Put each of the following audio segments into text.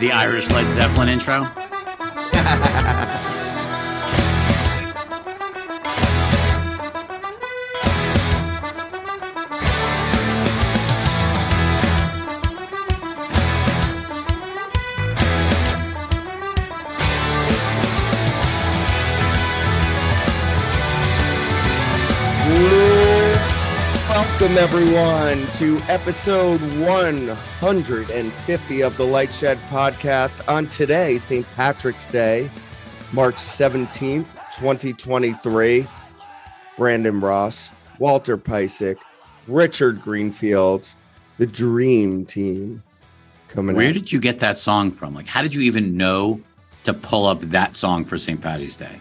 the Irish Led Zeppelin intro? Welcome, everyone, to episode 150 of the Light Shed podcast. On today, St. Patrick's Day, March 17th, 2023, Brandon Ross, Walter Piecyk, Richard Greenfield, the Dream Team coming Where out. did you get that song from? Like, how did you even know to pull up that song for St. Patty's Day?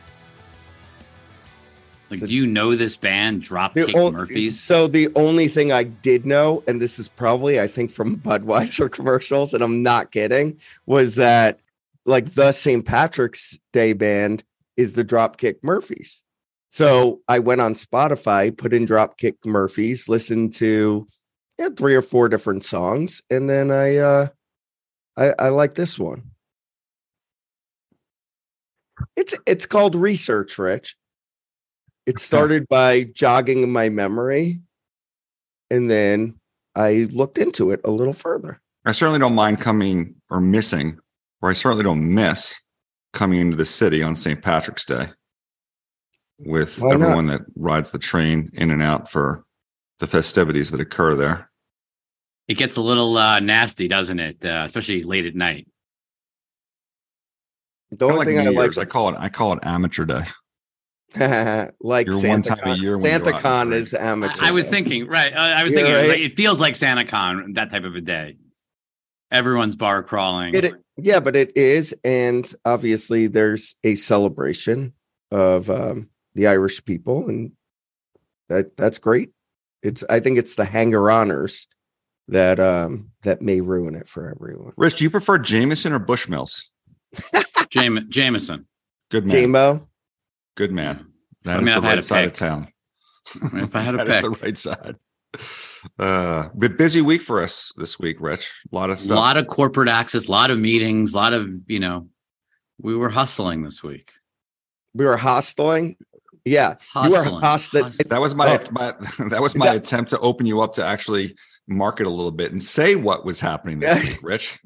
Like, So- do you know this band, Dropkick o- Murphys? So the only thing I did know, and this is probably I think from Budweiser commercials, and I'm not kidding, was that like the St. Patrick's Day band is the Dropkick Murphys. So I went on Spotify, put in Dropkick Murphys, listened to yeah, three or four different songs, and then I uh I, I like this one. It's it's called Research, Rich. It started by jogging my memory, and then I looked into it a little further. I certainly don't mind coming or missing, or I certainly don't miss coming into the city on St. Patrick's Day with Why not? everyone that rides the train in and out for the festivities that occur there. It gets a little uh, nasty, doesn't it? Uh, especially late at night. The Kinda only like thing I New like, Year's, I call it I call it amateur day. like Your one Santa time a Con. year when Santa go out and Con drink. is amateur. I, I was thinking, right? Uh, I was Yeah, thinking, right. like, it feels like Santa Con, that type of a day. Everyone's bar crawling. It, yeah, but it is, and obviously there's a celebration of um, the Irish people, and that that's great. It's I think it's the hanger honors that um that may ruin it for everyone. Rich, do you prefer Jameson or Bushmills? Jame- Jameson. Good man. Jamo, Good man. That I mean, if the I had right to side pick. of town. If I had to That is pick. the right side. Uh, but busy week for us this week, Rich. A lot of stuff. A lot of corporate access, a lot of meetings, a lot of, you know, we were hustling this week. we were hustling. Yeah, you were Hustling. Hustling. That was my, Oh. my that was my That- attempt to open you up to actually market a little bit and say what was happening this week, Rich.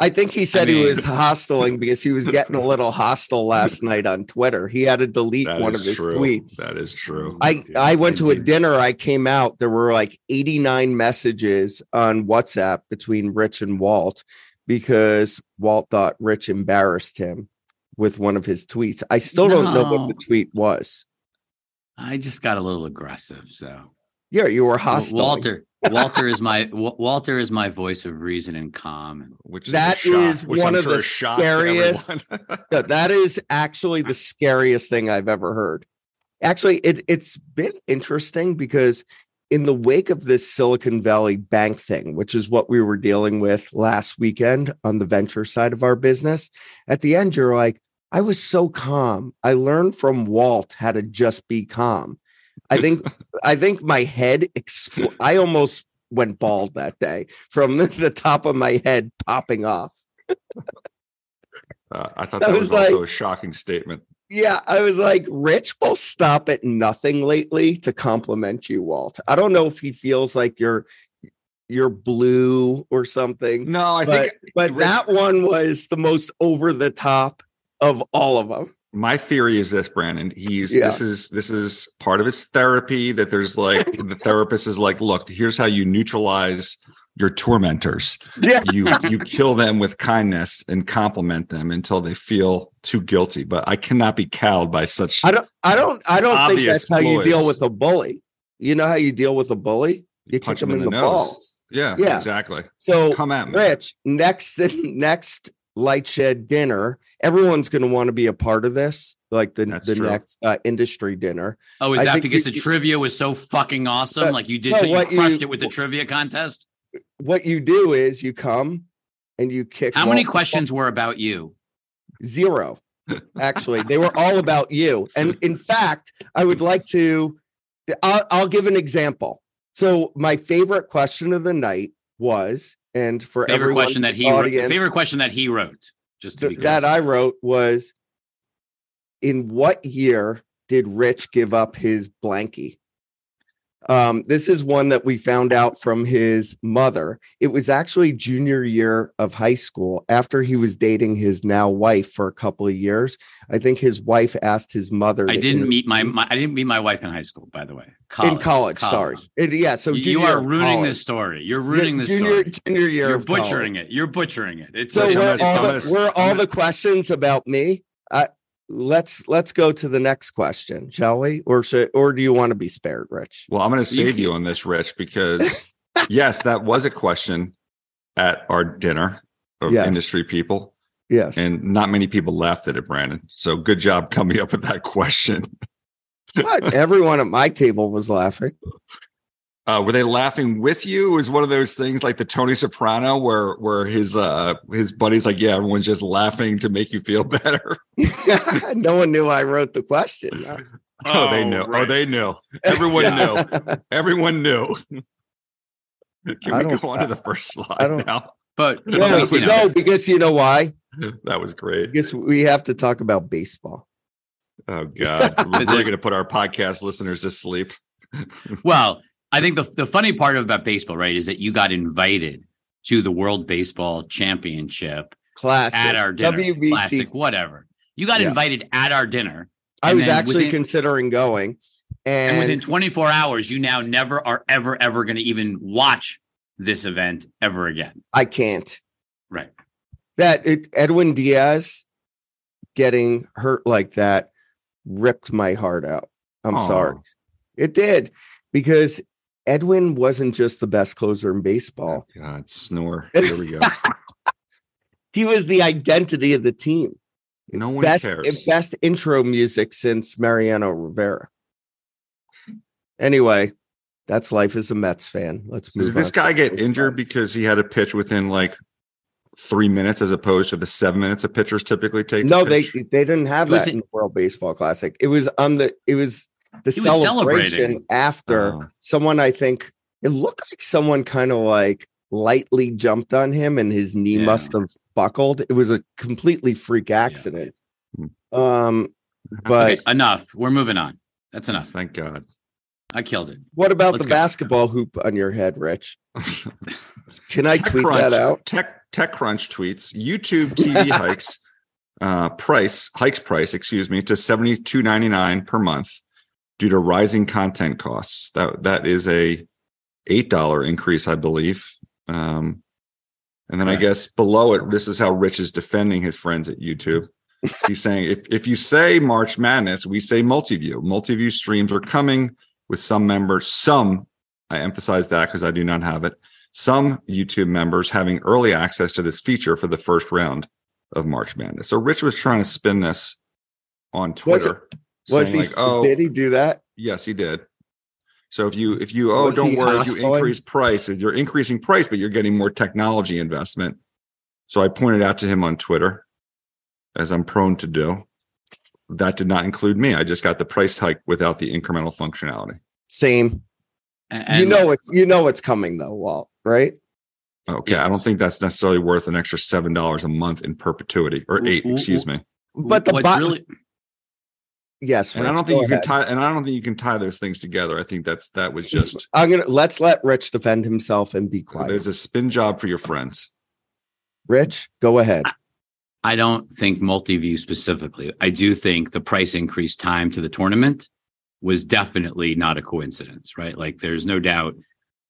I think he said mean- he was hostiling because he was getting a little hostile last night on Twitter. He had to delete one of his true. tweets. That is true. I, I went to a dinner. I came out. There were like 89 messages on WhatsApp between Rich and Walt because Walt thought Rich embarrassed him with one of his tweets. I still don't know what the tweet was. I just got a little aggressive. So Yeah, you were hostile. Walter, Walter is my Wa- Walter is my voice of reason and calm. which is That shock, is which one I'm of sure the is shock to scariest- everyone. Yeah, that is actually the scariest thing I've ever heard. Actually, it it's been interesting because in the wake of this Silicon Valley bank thing, which is what we were dealing with last weekend on the venture side of our business, at the end you're like, I was so calm. I learned from Walt how to just be calm. I think I think my head expl- I almost went bald that day from the, the top of my head popping off. Uh, I thought That that was was also a shocking statement. Yeah, I was like, Rich will stop at nothing lately to compliment you, Walt. I don't know if he feels like you're you're blue or something, No, I but think but that one was the most over the top of all of them. My theory is this brandon he's Yeah. this is this is part of his therapy that there's like the therapist is like look here's how you neutralize your tormentors Yeah. you you kill them with kindness and compliment them until they feel too guilty but i cannot be cowed by such I don't I don't I don't think that's how you deal with a bully. You know how you deal with a bully? You punch kick them him in the, the nose balls. yeah, Yeah. exactly So come at me Rich, next next light shed dinner, everyone's going to want to be a part of this, like the That's the true. next uh, industry dinner. Oh, is I that think because you- the trivia was so fucking awesome? Uh, like you did, no, so you crushed you- it with the trivia contest. What you do is you come and you kick. How many Walt- questions were about you? Zero. Actually, they were all about you. And in fact, I would like to. I'll, I'll give an example. So my favorite question of the night was and for favorite everyone question that he the wrote, favorite question that he wrote. Just to th- that. I wrote was, in what year did Rich give up his blankie? Um, this is one that we found out from his mother. It was actually junior year of high school after he was dating his now wife for a couple of years. I think his wife asked his mother. I didn't meet my, my I didn't meet my wife in high school, by the way. in college. Sorry, It- yeah. So you, you are ruining college. this story. You're ruining this story. Junior year, You're butchering college. it. You're butchering it. It's So Rich, I'm were gonna- all, the, all the questions about me? Uh, let's let's go to the next question, shall we? Or should or do you want to be spared, Rich? Well, I'm going to save can- you on this, Rich, because yes, that was a question at our dinner of Yes. industry people, Yes. and not many people laughed at it, Brandon. So good job coming up with that question. But everyone at my table was laughing. Uh, were they laughing with you? It was one of those things like the Tony Soprano, where where his uh his buddies like, yeah, everyone's just laughing to make you feel better. no one knew I wrote the question. Oh, they knew. Oh, they knew. Everyone knew. Everyone knew. Can I we go on to the first slide now? But no, That was- you know, no, because you know why? That was great. Because we have to talk about baseball. Oh God, we're really going to put our podcast listeners to sleep. well, I think the the funny part about baseball, right, is that you got invited to the World Baseball Championship Classic. at our dinner, WBC. classic, whatever. You got Yeah. invited at our dinner, I was actually within- considering going. and And, within 24 hours, you now never are ever ever going to even watch this event ever again. I can't. Right. That it, Edwin Diaz getting hurt like that ripped my heart out. I'm Aw. sorry. It did because Edwin wasn't just the best closer in baseball. Oh, God, snore. Here we go. He was the identity of the team. No one best cares. best intro music since Mariano Rivera. Anyway, that's life as a Mets fan. Let's move Did this on to guy get injured slide. because he had a pitch within like three minutes as opposed to the seven minutes that pitchers typically take? No, they they didn't have It that in the World Baseball Classic. It was on the it was the He celebration after Oh. someone I think it looked like someone kind of like lightly jumped on him and his knee Yeah. must have buckled. It was a completely freak accident. Hmm. Um but okay, enough. We're moving on. That's enough. Thank God. I killed it. what about Let's the go. basketball hoop on your head, Rich? Can I tweet TechCrunch- that out? Tech TechCrunch tweets YouTube TV hikes uh, price hikes price, excuse me, to seventy two ninety nine per month due to rising content costs. That that is a eight dollar increase, I believe. Um, and then I guess below it, this is how Rich is defending his friends at YouTube. He's saying if if you say March Madness, we say multiview. Multiview streams are coming with some members. Some I emphasize that because I do not have it some YouTube members having early access to this feature for the first round of March Madness. So Rich was trying to spin this on Twitter. Was he like, oh, did he do that? yes, he did. So if you if you oh Was don't worry, if you increase price, you're increasing price, but you're getting more technology investment. So I pointed out to him on Twitter, as I'm prone to do. That did not include me. I just got the price hike without the incremental functionality. Same. And, you know it's you know it's coming though, Walt, right? Okay, I don't think that's necessarily worth an extra seven dollars a month in perpetuity, or eight, excuse me. But the what's bot- really yes, And I don't think go you can tie, and I don't think you can tie those things together. I think that's that was just I'm gonna let's let Rich defend himself and be quiet. there's a spin job for your friends. Rich, go ahead. I don't think multi-view specifically. I do think the price increase time to the tournament was definitely not a coincidence, right? Like there's no doubt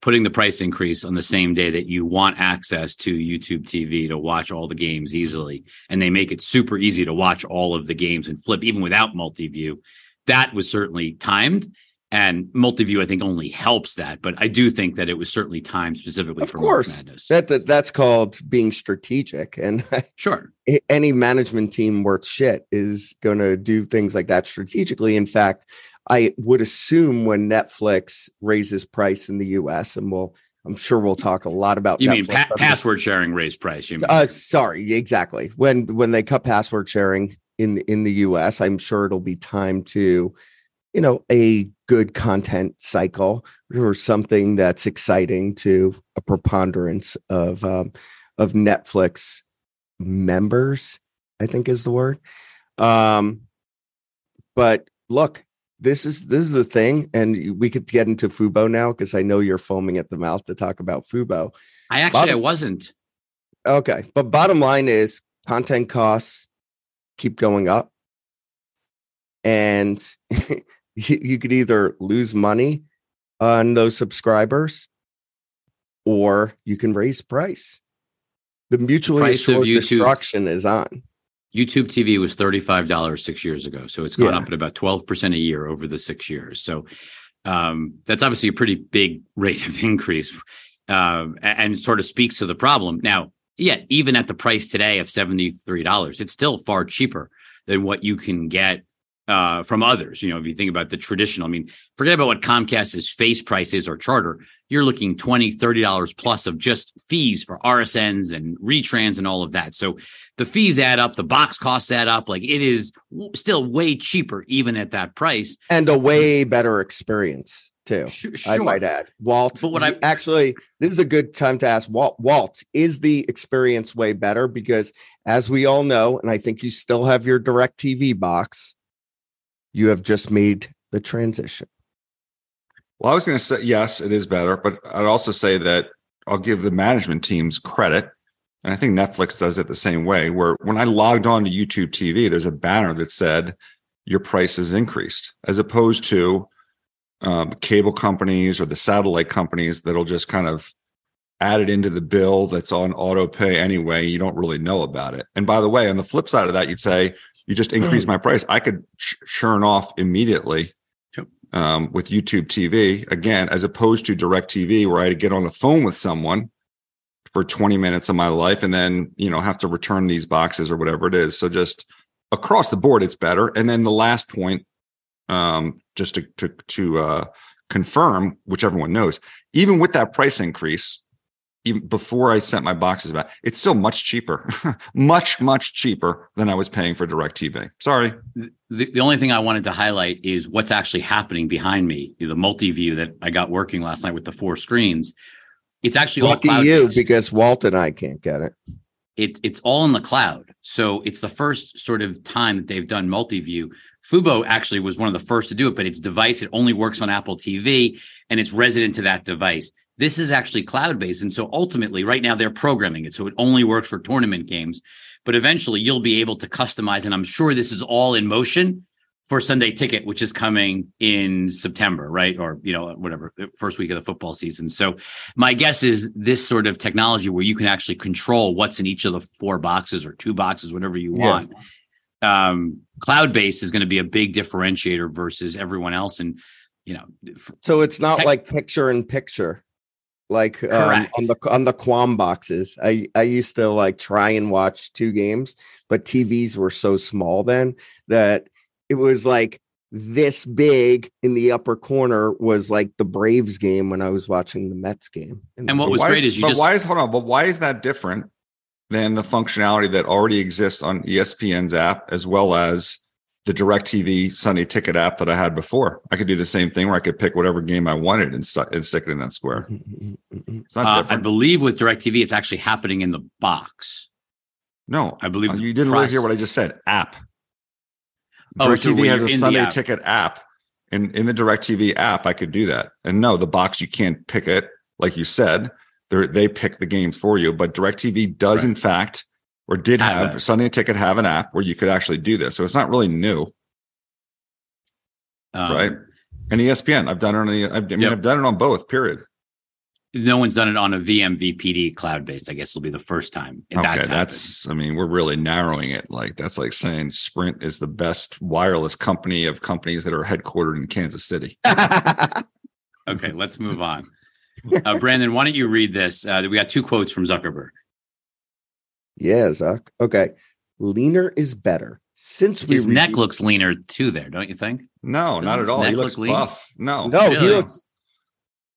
putting the price increase on the same day that you want access to YouTube TV to watch all the games easily and they make it super easy to watch all of the games and flip even without multi-view. That was certainly timed and multi-view I think only helps that, but I do think that it was certainly timed specifically Of for course. March Madness. That, that that's called being strategic and sure. any management team worth shit is going to do things like that strategically. In fact, I would assume when Netflix raises price in the US and we'll I'm sure we'll talk a lot about You Netflix mean pa- password sharing raised price? You mean? Uh, sorry, exactly. When when they cut password sharing in in the US, I'm sure it'll be time to you know, a good content cycle or something that's exciting to a preponderance of um, of Netflix members, I think is the word. Um, but look, this is this is the thing, and we could get into Fubo now because I know you're foaming at the mouth to talk about Fubo. I actually Bottom- I wasn't. Okay, but bottom line is content costs keep going up, and you could either lose money on those subscribers, or you can raise price. The mutually assured destruction is on. YouTube TV was $35 six years ago. So it's gone Yeah. up at about 12% a year over the six years. So um, that's obviously a pretty big rate of increase um, a- and sort of speaks to the problem. Now, yeah, even at the price today of $73, it's still far cheaper than what you can get uh, from others. You know, if you think about the traditional, I mean, forget about what Comcast's face price is or charter. You're looking $20, $30 plus of just fees for RSNs and retrans and all of that. So the fees add up, the box costs add up. Like it is still way cheaper, even at that price. and a way better experience too. Sh- I Sure. might add, Walt. But what I- actually, this is a good time to ask Walt. Walt, is the experience way better? Because as we all know, and I think you still have your DirecTV box, you have just made the transition. Well, I was going to say yes, it is better, but I'd also say that I'll give the management teams credit, and I think Netflix does it the same way. Where when I logged on to YouTube TV, there's a banner that said your price is increased, as opposed to um, cable companies or the satellite companies that'll just kind of add it into the bill that's on auto pay anyway. You don't really know about it. And by the way, on the flip side of that, you'd say you just increase my price. I could ch- churn off immediately um, with YouTube TV again, as opposed to DirecTV, where I had to get on the phone with someone for 20 minutes of my life and then, you know, have to return these boxes or whatever it is. So just across the board, it's better. And then the last point, um, just to, to, to, uh, confirm, which everyone knows, even with that price increase, even before I sent my boxes back, it's still much cheaper, much, much cheaper than I was paying for DirecTV. Sorry. The, the only thing I wanted to highlight is what's actually happening behind me. The multi view that I got working last night with the four screens. It's actually Lucky all you, cloud-based. because Walt and I can't get it. it's it's all in the cloud. So it's the first sort of time that they've done multi-view. Fubo actually was one of the first to do it, but its device it only works on Apple TV and it's resident to that device. This is actually cloud-based, and so ultimately, right now they're programming it so it only works for tournament games. But eventually, you'll be able to customize, and I'm sure this is all in motion for Sunday Ticket, which is coming in September, right? Or you know, whatever first week of the football season. So my guess is this sort of technology where you can actually control what's in each of the four boxes or two boxes, whatever you Yeah. want. Um, cloud based is going to be a big differentiator versus everyone else. And, you know, So it's not Tech- like picture in picture, like um, Correct. on the on the QAM boxes. I I used to like try and watch two games, but TVs were so small then that it was like this big in the upper corner was like the Braves game when I was watching the Mets game. And what was great is you but just- why is hold on, but why is that different than the functionality that already exists on ESPN's app as well as the DirecTV Sunday Ticket app that I had before? I could do the same thing where I could pick whatever game I wanted and, stu- and stick it in that square. It's not uh, I believe with DirecTV, it's actually happening in the box. no, I believe Uh, you didn't really hear what I just said. App. Oh, so DirecTV when has a Sunday. Ticket app. In in the DirecTV app, I could do that. And no, the box you can't pick it, like you said. They they pick the games for you. But DirecTV does, Right. in fact, or did Have. Sunday Ticket have an app where you could actually do this. So it's not really new, Um, right? And ESPN, I've done it on. I mean, Yep. I've done it on both. Period. No one's done it on a VMVPD cloud based. I guess it'll be the first time. Okay, that's, that's. I mean, we're really narrowing it. Like that's like saying Sprint is the best wireless company of companies that are headquartered in Kansas City. okay. Let's move on. Uh, Brandon, why don't you read this? Uh, we got two quotes from Zuckerberg. Yeah, Zach. Okay, leaner is better. Since we His neck reviewed- looks leaner too, there, don't you think? No, not Doesn't at all. He looks look lean? buff. No, No, he looks,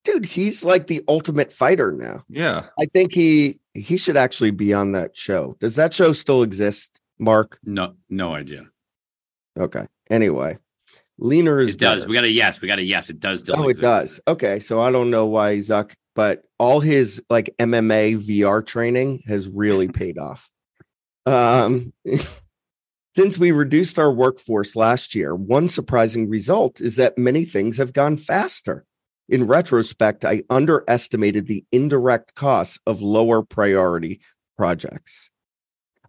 dude. He's like the ultimate fighter now. yeah. I think he he should actually be on that show. Does that show still exist, Mark? No, no idea. Okay. Anyway, Leaner is It does. better. We got a yes. We got a yes. It does still. Oh, it does. Okay, so I don't know why Zuck, but all his like MMA VR training has really paid off. Um, since we reduced our workforce last year, one surprising result is that many things have gone faster. In retrospect, I underestimated the indirect costs of lower priority projects.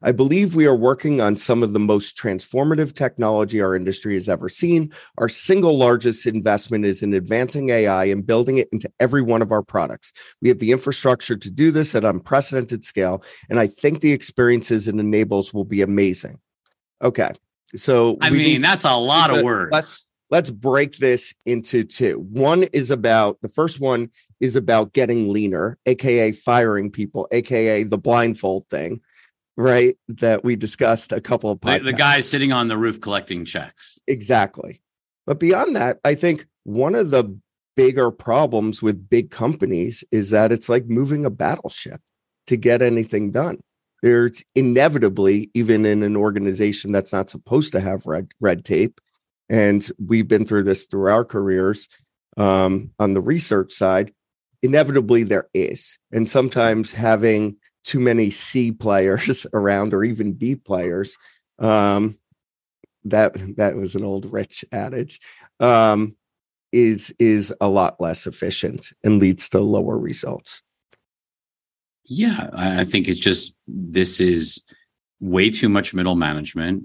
I believe we are working on some of the most transformative technology our industry has ever seen. Our single largest investment is in advancing AI and building it into every one of our products. We have the infrastructure to do this at unprecedented scale, and I think the experiences it enables will be amazing. Okay, so I mean, that's a lot of words. let's let's break this into two. One is about the first one is about getting leaner, aka firing people, aka the blindfold thing, right? That we discussed a couple of the, podcasts. the guy sitting on the roof collecting checks. Exactly. But beyond that, I think one of the bigger problems with big companies is that it's like moving a battleship to get anything done. There's inevitably, even in an organization that's not supposed to have red red tape, and we've been through this through our careers um, on the research side. Inevitably, there is, and sometimes having too many C players around, or even B players, um, that that was an old rich adage um is is a lot less efficient and leads to lower results Yeah, I I think it's just this is way too much middle management,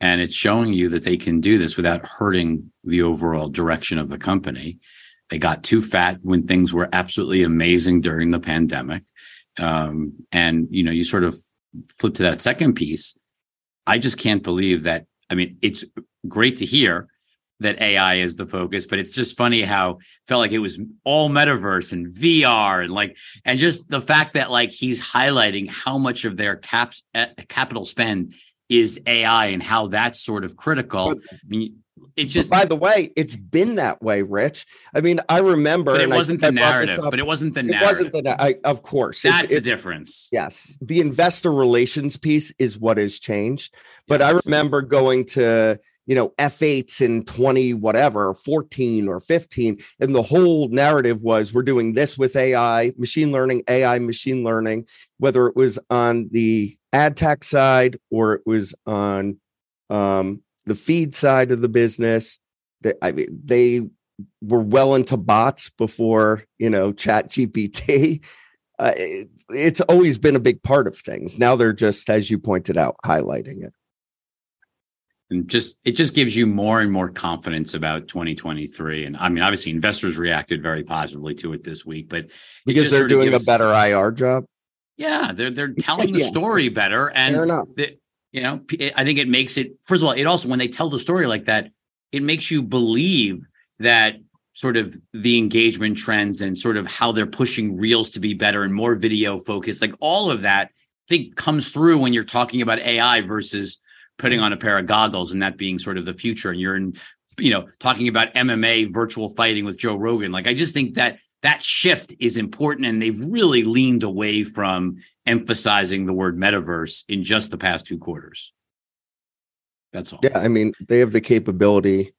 and it's showing you that they can do this without hurting the overall direction of the company. They got too fat when things were absolutely amazing during the pandemic, um, and you know you sort of flip to that second piece. I just can't believe that. I mean, it's great to hear that AI is the focus, but it's just funny how it felt like it was all metaverse and VR and like and just the fact that like he's highlighting how much of their caps uh, capital spend is AI and how that's sort of critical. I mean, it But just by the way it's been that way rich i mean i remember but it wasn't the I narrative. up, But it wasn't the it narrative. wasn't the I, of course that's the it- difference. yes the investor relations piece is what has changed but i remember going to you know f8s in 20 whatever 14 or 15 and the whole narrative was we're doing this with ai machine learning ai machine learning whether it was on the ad tech side or it was on um, the feed side of the business that i mean they were well into bots before you know chat gpt uh, it- it's always been a big part of things. Now they're just as you pointed out highlighting it. And just it just gives you more and more confidence about 2023 and i mean obviously investors reacted very positively to it this week but because they're doing gives- a better ir job? Yeah they're they're telling the Yeah. story better and fair enough. that you know I think it makes it first of all it also when they tell the story like that it makes you believe that sort of the engagement trends and sort of how they're pushing reels to be better and more video focused like all of that i think comes through when you're talking about ai versus putting on a pair of goggles and that being sort of the future and you're in you know talking about mma virtual fighting with joe rogan. Like i just think that that shift is important and they've really leaned away from emphasizing the word metaverse in just the past two quarters. That's all. yeah i mean they have the capability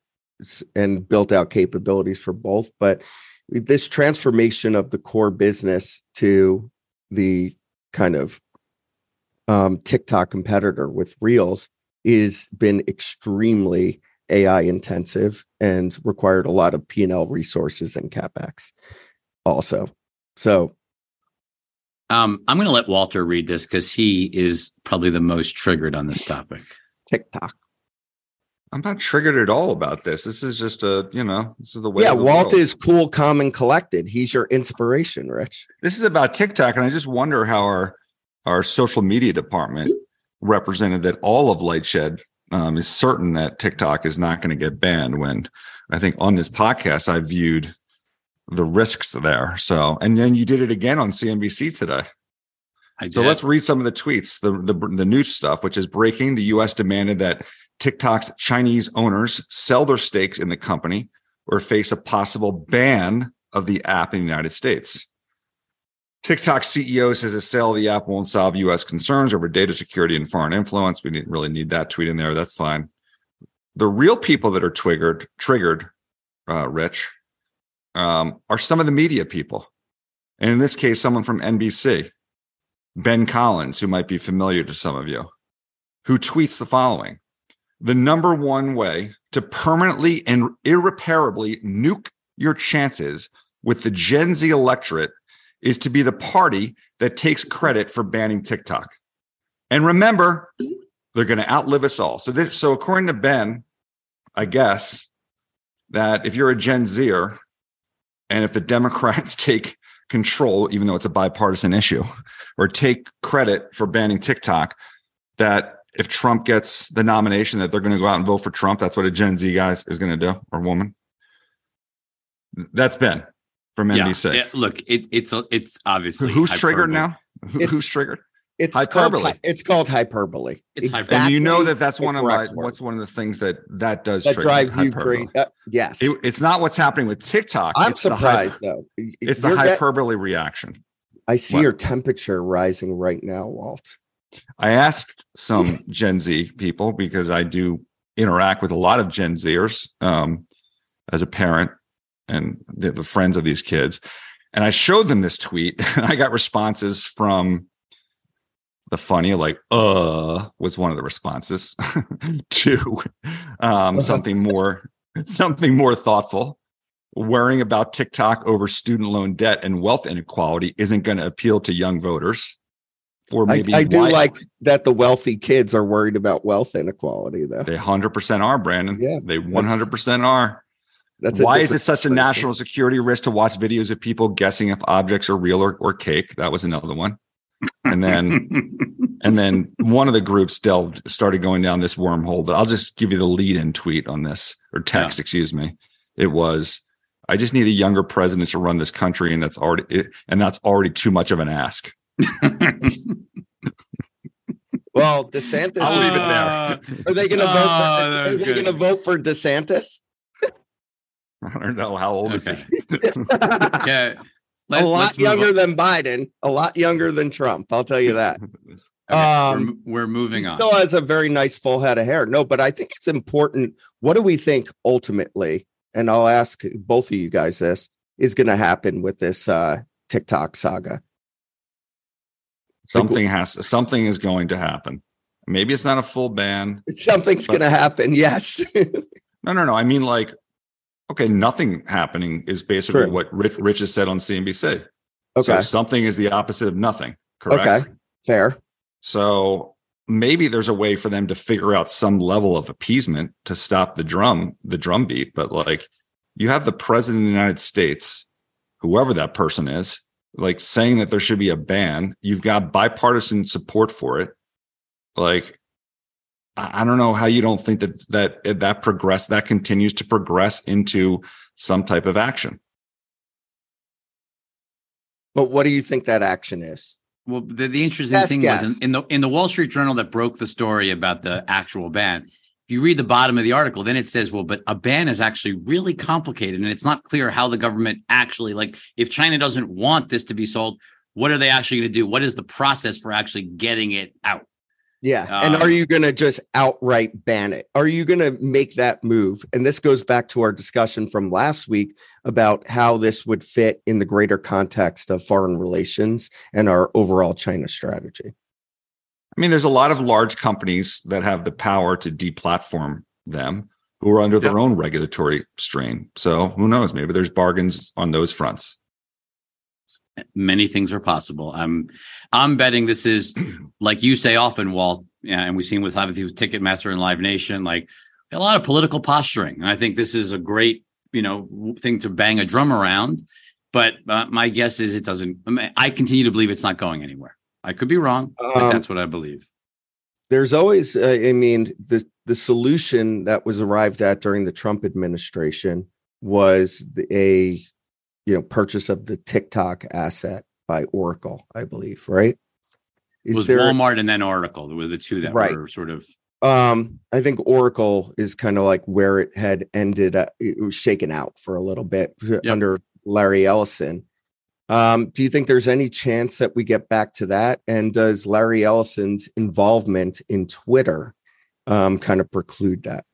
and built out capabilities for both but this transformation of the core business to the kind of um, tiktok competitor with reels is been extremely ai intensive and required a lot of p&l resources and capex also so Um, I'm going to let Walter read this because he is probably the most triggered on this topic. tiktok I'm not triggered at all about this. This is just a, you know, this is the way. yeah the walt world. is cool calm and collected he's your inspiration rich This is about TikTok, and I just wonder how our our social media department represented that all of Lightshed um, is certain that TikTok is not going to get banned. When I think on this podcast I viewed the risks there. So, and then you did it again on CNBC today. I So let's read some of the tweets, the, the the news stuff, which is breaking. The U.S. demanded that TikTok's Chinese owners sell their stakes in the company or face a possible ban of the app in the United States. TikTok CEO says a sale of the app won't solve U.S. concerns over data security and foreign influence. We didn't really need that tweet in there. That's fine. The real people that are triggered, triggered, uh, Rich, um, are some of the media people. And in this case, someone from NBC, Ben Collins, who might be familiar to some of you, who tweets the following The number one way to permanently and irreparably nuke your chances with the Gen Z electorate is to be the party that takes credit for banning TikTok. And remember, they're going to outlive us all. So this, so according to Ben, I guess that if you're a Gen Zer, and if the Democrats take control, even though it's a bipartisan issue, or take credit for banning TikTok, that if Trump gets the nomination, that they're going to go out and vote for Trump. That's what a Gen Z guy is going to do, or woman. That's Ben from NBC. Yeah, yeah, look, it, it's it's obviously who's triggered now. Who- who's triggered? It's Hyperbole. Called, it's called hyperbole. It's hyperbole. and you know that that's one of my word. what's one of the things that that does that trigger drive you crazy. Uh, yes, It- it's not what's happening with TikTok. I'm it's the surprised though. it's the You're get- hyperbole reaction. I see What? your temperature rising right now, Walt. I asked some Gen Z people because I do interact with a lot of Gen Zers um, as a parent and the, the friends of these kids. And I showed them this tweet and I got responses from the funny, like, uh, was one of the responses to um, something more, something more thoughtful. Worrying about TikTok over student loan debt and wealth inequality isn't going to appeal to young voters. Or maybe I do like that the wealthy kids are worried about wealth inequality, though. They hundred percent are, Brandon. Yeah, they one hundred percent are. That's Why is it such a national security risk to watch videos of people guessing if objects are real or, or cake? That was another one. And then and then one of the groups delved started going down this wormhole. That I'll just give you the lead-in tweet on this or text, excuse me. It was, I just need a younger president to run this country, and that's already it, and that's already too much of an ask. Well, DeSantis. I'll leave it Uh, Are they going to Oh, vote? that For, are they going to vote for DeSantis? I don't know how old is he. yeah. A lot younger than Biden. A lot younger than Trump. I'll tell you that. Okay, Um, we're, we're moving on. Still has a very nice full head of hair. No, but I think it's important. What do we think ultimately? And I'll ask both of you guys this is going to happen with this uh, TikTok saga. Something has something is going to happen. Maybe it's not a full ban. Something's going to happen. Yes. No, no, no. I mean, like, okay, nothing happening is basically True. what Rich, Rich has said on CNBC. okay. So something is the opposite of nothing. Correct. Okay. Fair. So maybe there's a way for them to figure out some level of appeasement to stop the drum, the drum beat. But like, you have the president of the United States, whoever that person is, like saying that there should be a ban. You've got bipartisan support for it. Like, I I don't know how you don't think that that that progress that continues to progress into some type of action. But what do you think that action is? Well, the, the interesting Best thing guess. was in, in the in the Wall Street Journal that broke the story about the actual ban. If you read the bottom of the article, then it says, "Well, but a ban is actually really complicated, and it's not clear how the government actually like. If China doesn't want this to be sold, what are they actually going to do? What is the process for actually getting it out?" Yeah. and Uh, are you going to just outright ban it? Are you going to make that move? And this goes back to our discussion from last week about how this would fit in the greater context of foreign relations and our overall China strategy. I mean, there's a lot of large companies that have the power to deplatform them who are under their own regulatory strain. So who knows? Maybe there's bargains on those fronts. Many things are possible. I'm I'm betting this is like you say often, Walt, and we've seen with obviously with Ticketmaster and Live Nation, like a lot of political posturing. And I think this is a great, you know, thing to bang a drum around. But uh, my guess is it doesn't. I, continue to believe it's not going anywhere. I could be wrong, but Um, that's what I believe. There's always, uh, I mean, the the solution that was arrived at during the Trump administration was the, a, you know, purchase of the TikTok asset by Oracle, I believe, right? It was Walmart and then Oracle. There were the two that Right. were sort of Um, I think Oracle is kind of like where it had ended. Up, it was shaken out for a little bit under Larry Ellison. Um, do you think there's any chance that we get back to that? And does Larry Ellison's involvement in Twitter um, kind of preclude that?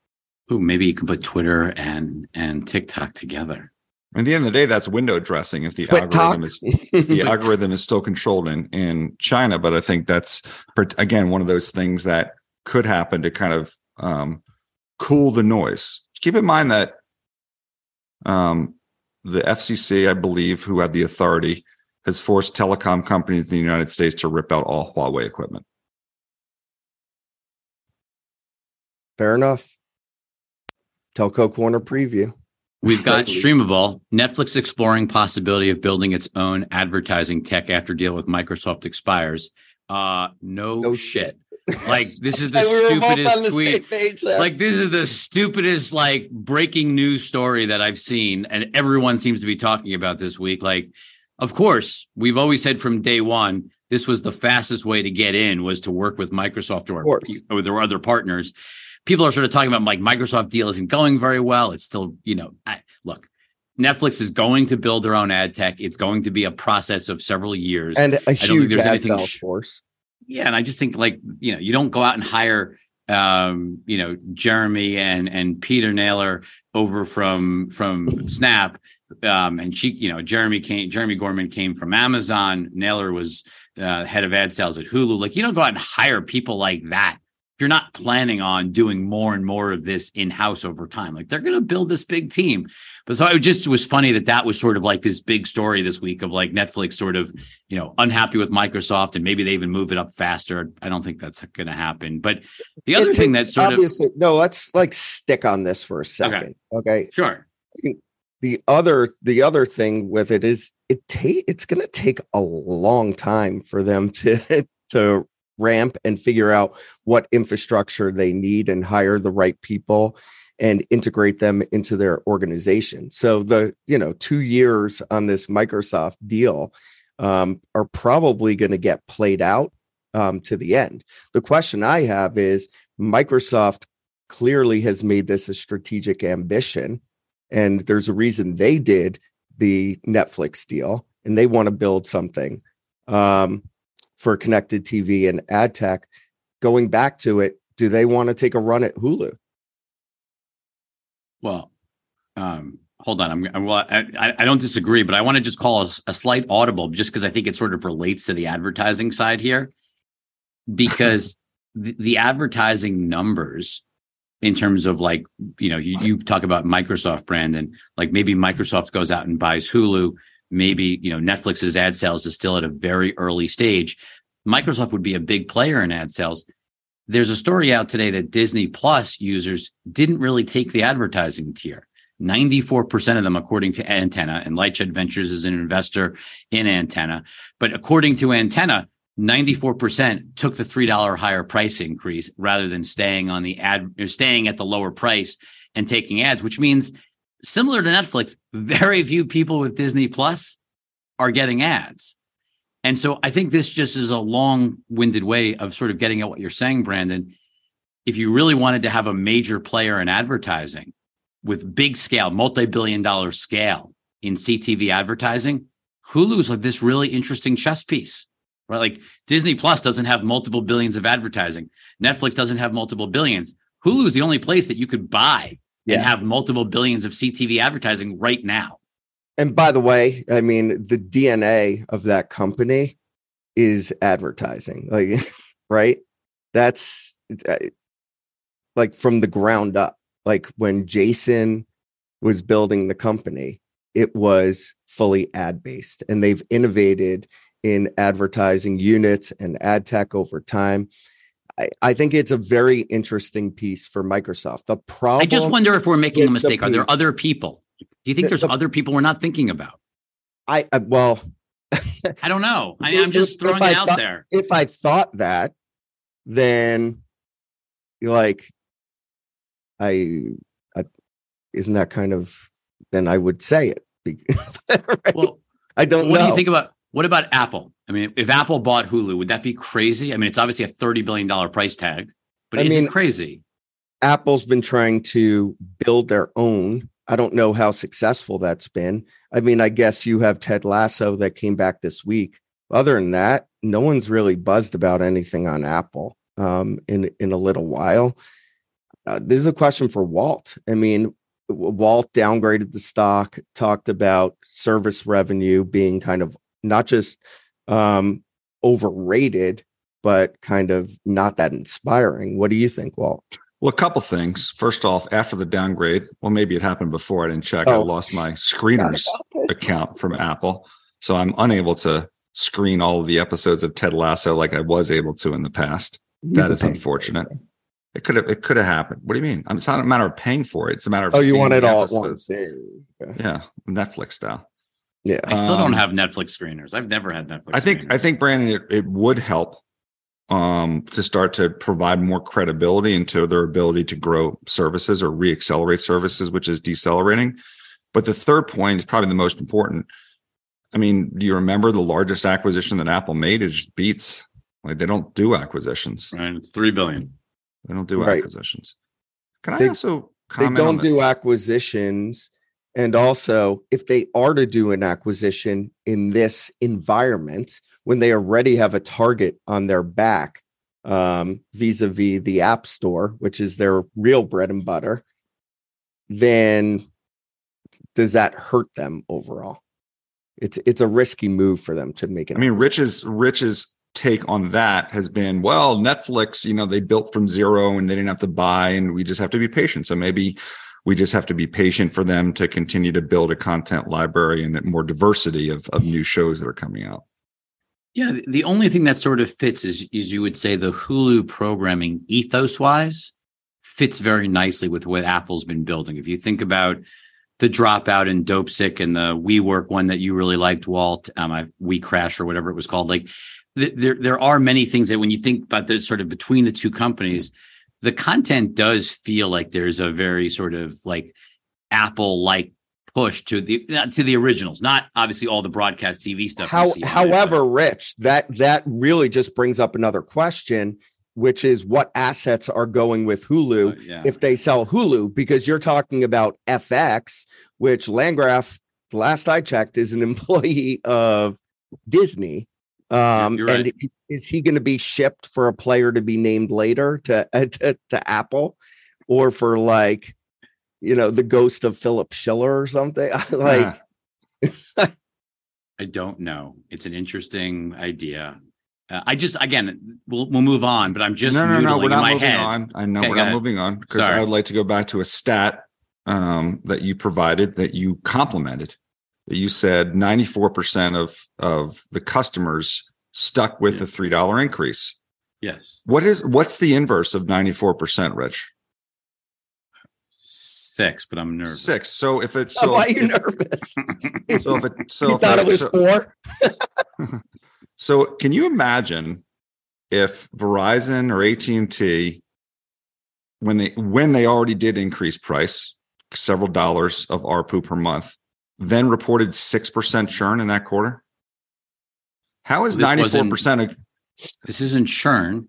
Ooh, maybe you can put Twitter and and TikTok together. At the end of the day, that's window dressing. If the algorithm talk. is the algorithm is still controlled in in China, but I think that's again one of those things that could happen to kind of um, cool the noise. Keep in mind that um, the FCC, I believe, who have the authority, has forced telecom companies in the United States to rip out all Huawei equipment. Fair enough. Telco Corner preview. We've got Streamable, Netflix exploring possibility of building its own advertising tech after deal with Microsoft expires. Uh no, No shit. Like this is the And we were both on stupidest the tweet. page. Like this is the stupidest like breaking news story that I've seen and everyone seems to be talking about this week. Like of course, we've always said from day 1 this was the fastest way to get in was to work with Microsoft or, or their other partners. People are sort of talking about like Microsoft deal isn't going very well. It's still, you know, I, look, Netflix is going to build their own ad tech. It's going to be a process of several years. and a think huge there's ad sales sh- force. yeah, and I just think like, you know, you don't go out and hire um, you know, Jeremy and and Peter Naylor over from from Snap. Um, and she, you know, Jeremy came, Jeremy Gorman came from Amazon. Naylor was uh, head of ad sales at Hulu. Like, you don't go out and hire people like that. You're not planning on doing more and more of this in house over time, like they're going to build this big team. But so it just was funny that that was sort of like this big story this week of like Netflix sort of, you know, unhappy with Microsoft and maybe they even move it up faster. I don't think that's going to happen. But the other thing that sort of, obviously no, let's like stick on this for a second. Okay. sure. The other the other thing with it is it take it's gonna take a long time for them to to ramp and figure out what infrastructure they need and hire the right people and integrate them into their organization. So the you know two years on this Microsoft deal um, are probably going to get played out um, to the end. The question I have is Microsoft clearly has made this a strategic ambition, and there's a reason they did the Netflix deal, and they want to build something um, for connected TV and ad tech. Going back to it, do they want to take a run at Hulu? Well, um, hold on. I'm, I'm well, I, I- don't disagree, but I want to just call a, a slight audible just because I think it sort of relates to the advertising side here. Because the, the advertising numbers, in terms of like, you know, you, you talk about Microsoft brand and like maybe Microsoft goes out and buys Hulu. Maybe, you know, Netflix's ad sales is still at a very early stage. Microsoft would be a big player in ad sales. There's a story out today that Disney Plus users didn't really take the advertising tier. 94% of them, according to Antenna, and Lightshed Ventures is an investor in Antenna. But according to Antenna, 94% took the $3 higher price increase rather than staying on the ad, staying at the lower price and taking ads, which means similar to Netflix, very few people with Disney Plus are getting ads. And so I think this just is a long winded way of sort of getting at what you're saying, Brandon. If you really wanted to have a major player in advertising with big scale, multi billion dollar scale in CTV advertising, Hulu's like this really interesting chess piece, right? Like Disney Plus doesn't have multiple billions of advertising, Netflix doesn't have multiple billions. Hulu's the only place that you could buy Yeah. and have multiple billions of CTV advertising right now. And by the way, I mean the DNA of that company is advertising. Like, right? That's uh, like from the ground up. Like when Jason was building the company, it was fully ad based, and they've innovated in advertising units and ad tech over time. I, I think it's a very interesting piece for Microsoft. The problem I just wonder if we're making a with the mistake. Are there other people? Do you think The- there's the- other people we're not thinking about? I, I well, I don't know. I, I'm just throwing it out thought- there. if I thought that, then you're like, I, I, isn't that kind of? Then I would say it. Right? Well, I don't what know. do you think about what about Apple? I mean, if Apple bought Hulu, would that be crazy? I mean, it's obviously a thirty billion dollar price tag, but I is mean- it crazy? Apple's been trying to build their own. I don't know how successful that's been. I mean, I guess you have Ted Lasso that came back this week. Other than that, no one's really buzzed about anything on Apple um, in in a little while. Uh, this is a question for Walt. I mean, Walt downgraded the stock, talked about service revenue being kind of not just um, overrated, but kind of not that inspiring. What do you think, Walt? Well, a couple things. First off, after the downgrade, well, maybe it happened before. I didn't check. I Oh. lost my screeners account from Apple, so I'm unable to screen all of the episodes of Ted Lasso like I was able to in the past. That is unfortunate. It could have. It could have happened. What do you mean? Um, It's not a matter of paying for it. It's a matter of. Oh, you want it all at once? Yeah. Yeah, Netflix style. Yeah. I still don't Um, have Netflix screeners. I've never had Netflix. I think. I think Brandon, it, it would help um, to start to provide more credibility into their ability to grow services or reaccelerate services, which is decelerating. But the third point is probably the most important. I mean, do you remember the largest acquisition that Apple made is Beats? Like they don't do acquisitions. right. It's three billion. They don't do Right. acquisitions. Can I They- also They comment on don't the- do acquisitions. And also, if they are to do an acquisition in this environment, when they already have a target on their back, um, vis-a-vis the App Store, which is their real bread and butter, then does that hurt them overall? It's it's a risky move for them to make it. I mean, Rich's Rich's take on that has been, well, Netflix, you know, they built from zero and they didn't have to buy, and we just have to be patient. So maybe we just have to be patient for them to continue to build a content library and more diversity of, of new shows that are coming out. Yeah, the- only thing that sort of fits is, is you would say the Hulu programming ethos wise fits very nicely with what Apple's been building. If you think about the dropout and Dopesick and the WeWork one that you really liked, Walt, um, I, We Crash or whatever it was called, like th- there there are many things that when you think about the sort of between the two companies, the content does feel like there's a very sort of like Apple like push to the to the originals, not obviously all the broadcast TV stuff. How, see on it, however, Rich, that that really just brings up another question, which is what assets are going with Hulu Uh, yeah. if they sell Hulu? Because you're talking about FX, which Landgraf, last I checked, is an employee of Disney. Um, you're and right. is he going to be shipped for a player to be named later to, uh, to to Apple, or for like, you know, the ghost of Philip Schiller or something? like, I don't know. It's an interesting idea. Uh, I just again, we'll we'll move on, but I'm just no, no, no, we're not moving head. on. I know Okay, we're not ahead. moving on because I would like to go back to a stat um, that you provided that you complimented. That you said 94% of of the customers stuck with the three dollar increase. Yes, What is what's the inverse of 94%, Rich? six, but I'm nervous. Six. So if it's oh, so, why are you if, nervous? so if it so you if thought it- it was so- four? So can you imagine if Verizon or AT&T when they when they already did increase price several dollars of ARPU per month then reported 6% churn in that quarter? How is this 94% of This isn't churn.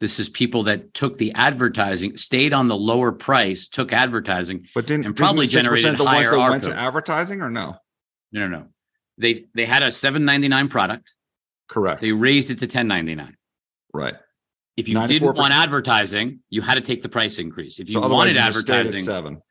This is people that took the advertising, stayed on the lower price, took advertising. but didn't And probably didn't the 6% generated the ones higher that went to advertising or no? No, no, no. They they had a seven ninety nine product. Correct. They raised it to ten ninety nine. right. If you didn't want advertising, you had to take the price increase. If you So wanted you advertising, 7.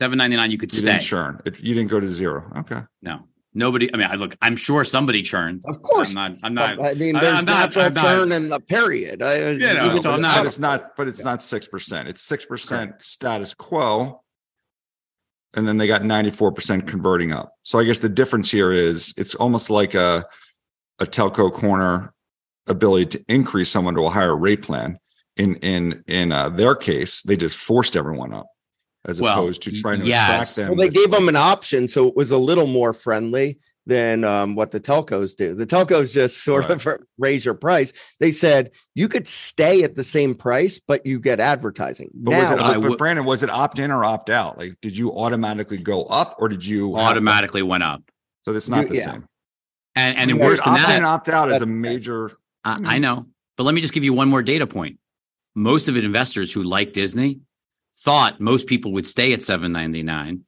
Seven ninety nine, you could You stay. didn't churn. It, you didn't go to 0. Okay. No, nobody. I mean, I look. I'm sure somebody churned. Of course. I'm not. I'm not. I mean, there's I'm not- natural I'm not- churn in the period. I, You know, even so I'm not- but it's not but it's not 6% it's 6% status quo and then they got 94% converting up so i guess the difference here is it's almost like a a telco corner ability to increase someone to a higher rate plan in in in uh, their case they just forced everyone up as Well, opposed to trying to yes. attract them Well, they gave them an option, so it was a little more friendly than um, what the telcos do. The telcos just sort of raise your price. They said you could stay at the same price, but you get advertising. but was it now, I but would- brandon was it opt in or opt out like did you automatically go up or did you have- automatically went up. so it's not You- the yeah. same And and Yeah, worse than opt that, and opt out is a major I, I know. But let me just give you one more data point. Most of it investors who like Disney thought most people would stay at seven ninety nine,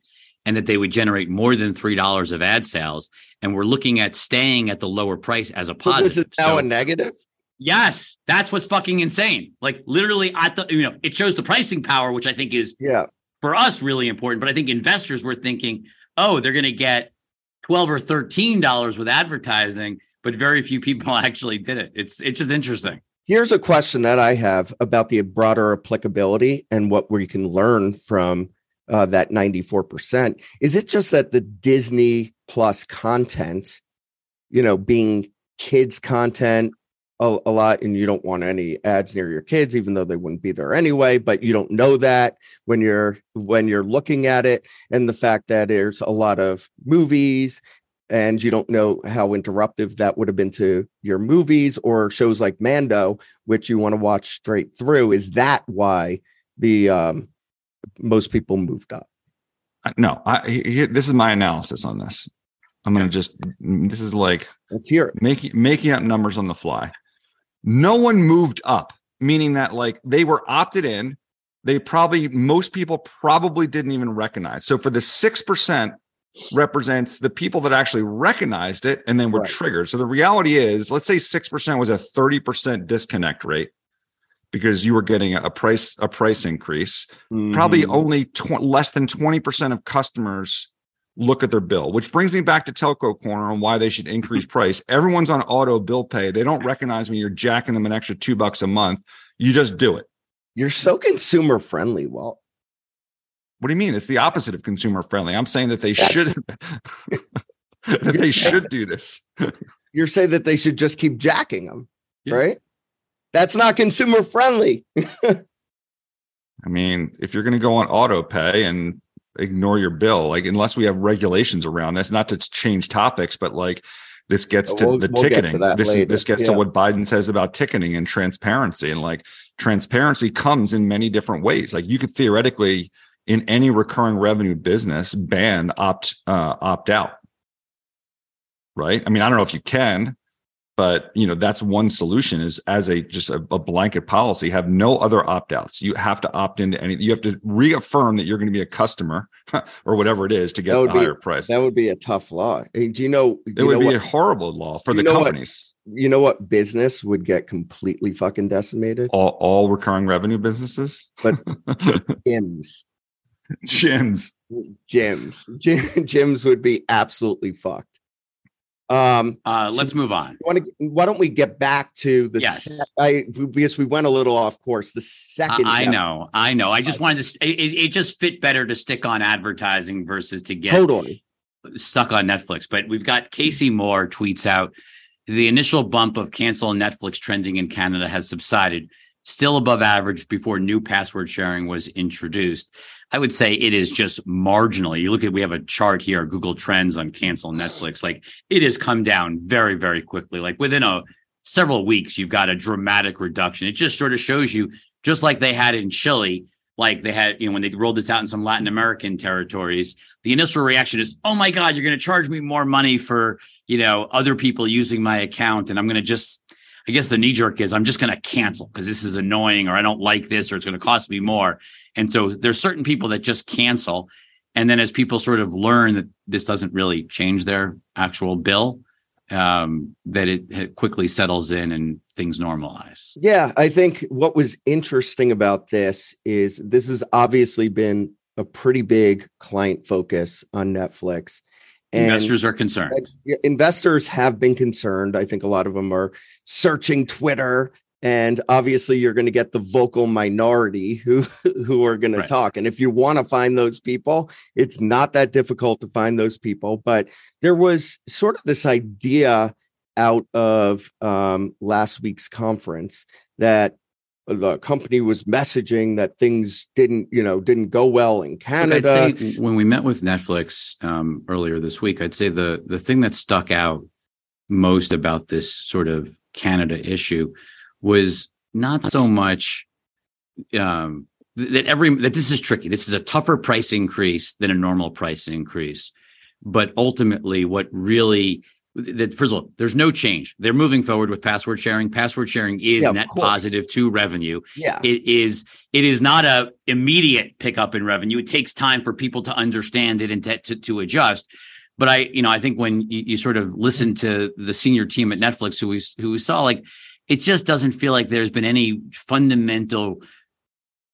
and that they would generate more than three dollars of ad sales. And we're looking at staying at the lower price as a so this is positive. now So a negative. Yes, that's what's fucking insane. Like literally, I thought you know it shows the pricing power, which I think is Yeah. for us really important. But I think investors were thinking, oh, they're going to get twelve or thirteen dollars with advertising, but very few people actually did it. It's it's just interesting. Here's a question that I have about the broader applicability and what we can learn from uh, that 94%. Is it just that the Disney Plus content, you know, being kids' content a, a lot, and you don't want any ads near your kids, even though they wouldn't be there anyway, but you don't know that when you're when you're looking at it, and the fact that there's a lot of movies and you don't know how interruptive that would have been to your movies or shows like Mando, which you want to watch straight through. Is that why the um, most people moved up? No, I, this is my analysis on this. I'm going to just, this is like Let's hear it. making making out numbers on the fly. No one moved up, meaning that like they were opted in. They probably most people probably didn't even recognize. So for the six percent represents the people that actually recognized it and then were Right. triggered. So the reality is, let's say six percent was a thirty percent disconnect rate because you were getting a price a price increase probably Mhm. only tw- less than 20% of customers look at their bill which brings me back to telco corner on why they should increase price everyone's on auto bill pay they don't recognize when you're jacking them an extra two bucks a month you just do it You're so consumer friendly. Well, what do you mean it's the opposite of consumer friendly i'm saying that they That's- should that they should do this you're saying that they should just keep jacking them, Yeah. right? That's not consumer friendly. i mean if you're going to go on auto pay and ignore your bill like unless we have regulations around this not to change topics but like this gets to We'll- the we'll get to ticketing this is, later. this gets Yeah. to what biden says about ticketing and transparency and like transparency comes in many different ways like you could theoretically in any recurring revenue business ban opt uh, opt out right i mean i don't know if you can but you know that's one solution is as a just a, a blanket policy have no other opt-outs you have to opt into any you have to reaffirm that you're going to be a customer or whatever it is to get the would be- higher price That would be a tough law. Hey, do you know? it you would know be what, a horrible law for the know what? companies you know what business would get completely fucking decimated? all, all recurring revenue businesses But- Gyms, gyms gyms, Gym, gyms would be absolutely fucked. Um, Uh, let's move on. want to? Why don't we get back to the? Yes. se- I because we went a little off course. The I, second, I def- know, I know. I just wanted to. st- It, it just fit better to stick on advertising versus to get totally. stuck on Netflix. But we've got Casey Moore tweets out the initial bump of cancel Netflix trending in Canada has subsided, still above average before new password sharing was introduced. I would say it is just marginally. You look at we have a chart here, Google Trends on cancel Netflix. Like it has come down very, very quickly. Like within a several weeks, you've got a dramatic reduction. It just sort of shows you, just like they had in Chile, like they had, you know, when they rolled this out in some Latin American territories, the initial reaction is, oh my God, you're going to charge me more money for, you know, other people using my account. And I'm going to just, I guess the knee jerk is I'm just going to cancel because this is annoying or I don't like this or it's going to cost me more. And so there's certain people that just cancel. And then as people sort of learn that this doesn't really change their actual bill, um, that it, it quickly settles in and things normalize. Yeah, I think what was interesting about this is this has obviously been a pretty big client focus on Netflix. And Investors are concerned. Investors have been concerned. I think a lot of them are searching Twitter, and obviously you're going to get the vocal minority who who are going Right. to talk. And if you want to find those people, it's not that difficult to find those people. But there was sort of this idea out of um, last week's conference that the company was messaging that things didn't, you know, didn't go well in Canada. I'd say when we met with Netflix um, earlier this week, I'd say the the thing that stuck out most about this sort of Canada issue was not so much um, that every that this is tricky. This is a tougher price increase than a normal price increase, but ultimately, what really that first of all, there's no change. They're moving forward with password sharing. Password sharing is Yeah, net course. positive to revenue yeah, it is it is not a immediate pickup in revenue it takes time for people to understand it and to, to, to adjust but i you know i think when you, you sort of listen to the senior team at netflix who we who we saw like it just doesn't feel like there's been any fundamental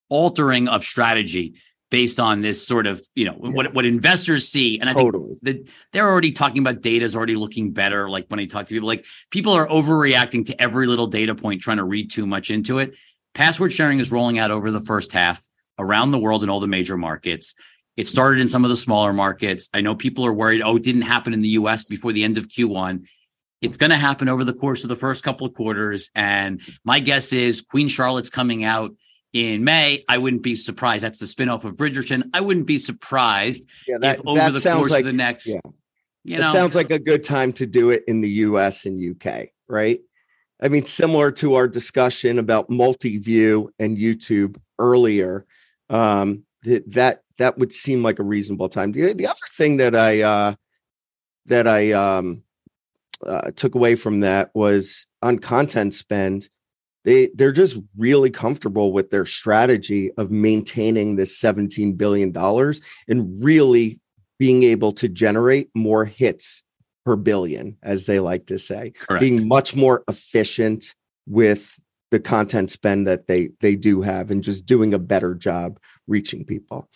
altering of strategy based on this sort of you know yeah. what what investors see. And i totally. think that they're already talking about data is already looking better like when i talk to people. Like people are overreacting to every little data point trying to read too much into it. Password sharing is rolling out over the first half around the world in all the major markets. It started in some of the smaller markets. I know people are worried oh it didn't happen in the us before the end of q1 it's going to happen over the course of the first couple of quarters. And my guess is queen charlotte's coming out in May, I wouldn't be surprised. That's the spinoff of Bridgerton. I wouldn't be surprised yeah, that, if over the course like, of the next, yeah. you know, it sounds like a good time to do it in the US and UK, right? I mean, similar to our discussion about multi-view and YouTube earlier, um, that that would seem like a reasonable time. The, the other thing that I uh, that I um, uh, took away from that was on content spend they they're just really comfortable with their strategy of maintaining this 17 billion dollars and really being able to generate more hits per billion as they like to say Correct. being much more efficient with the content spend that they they do have and just doing a better job reaching people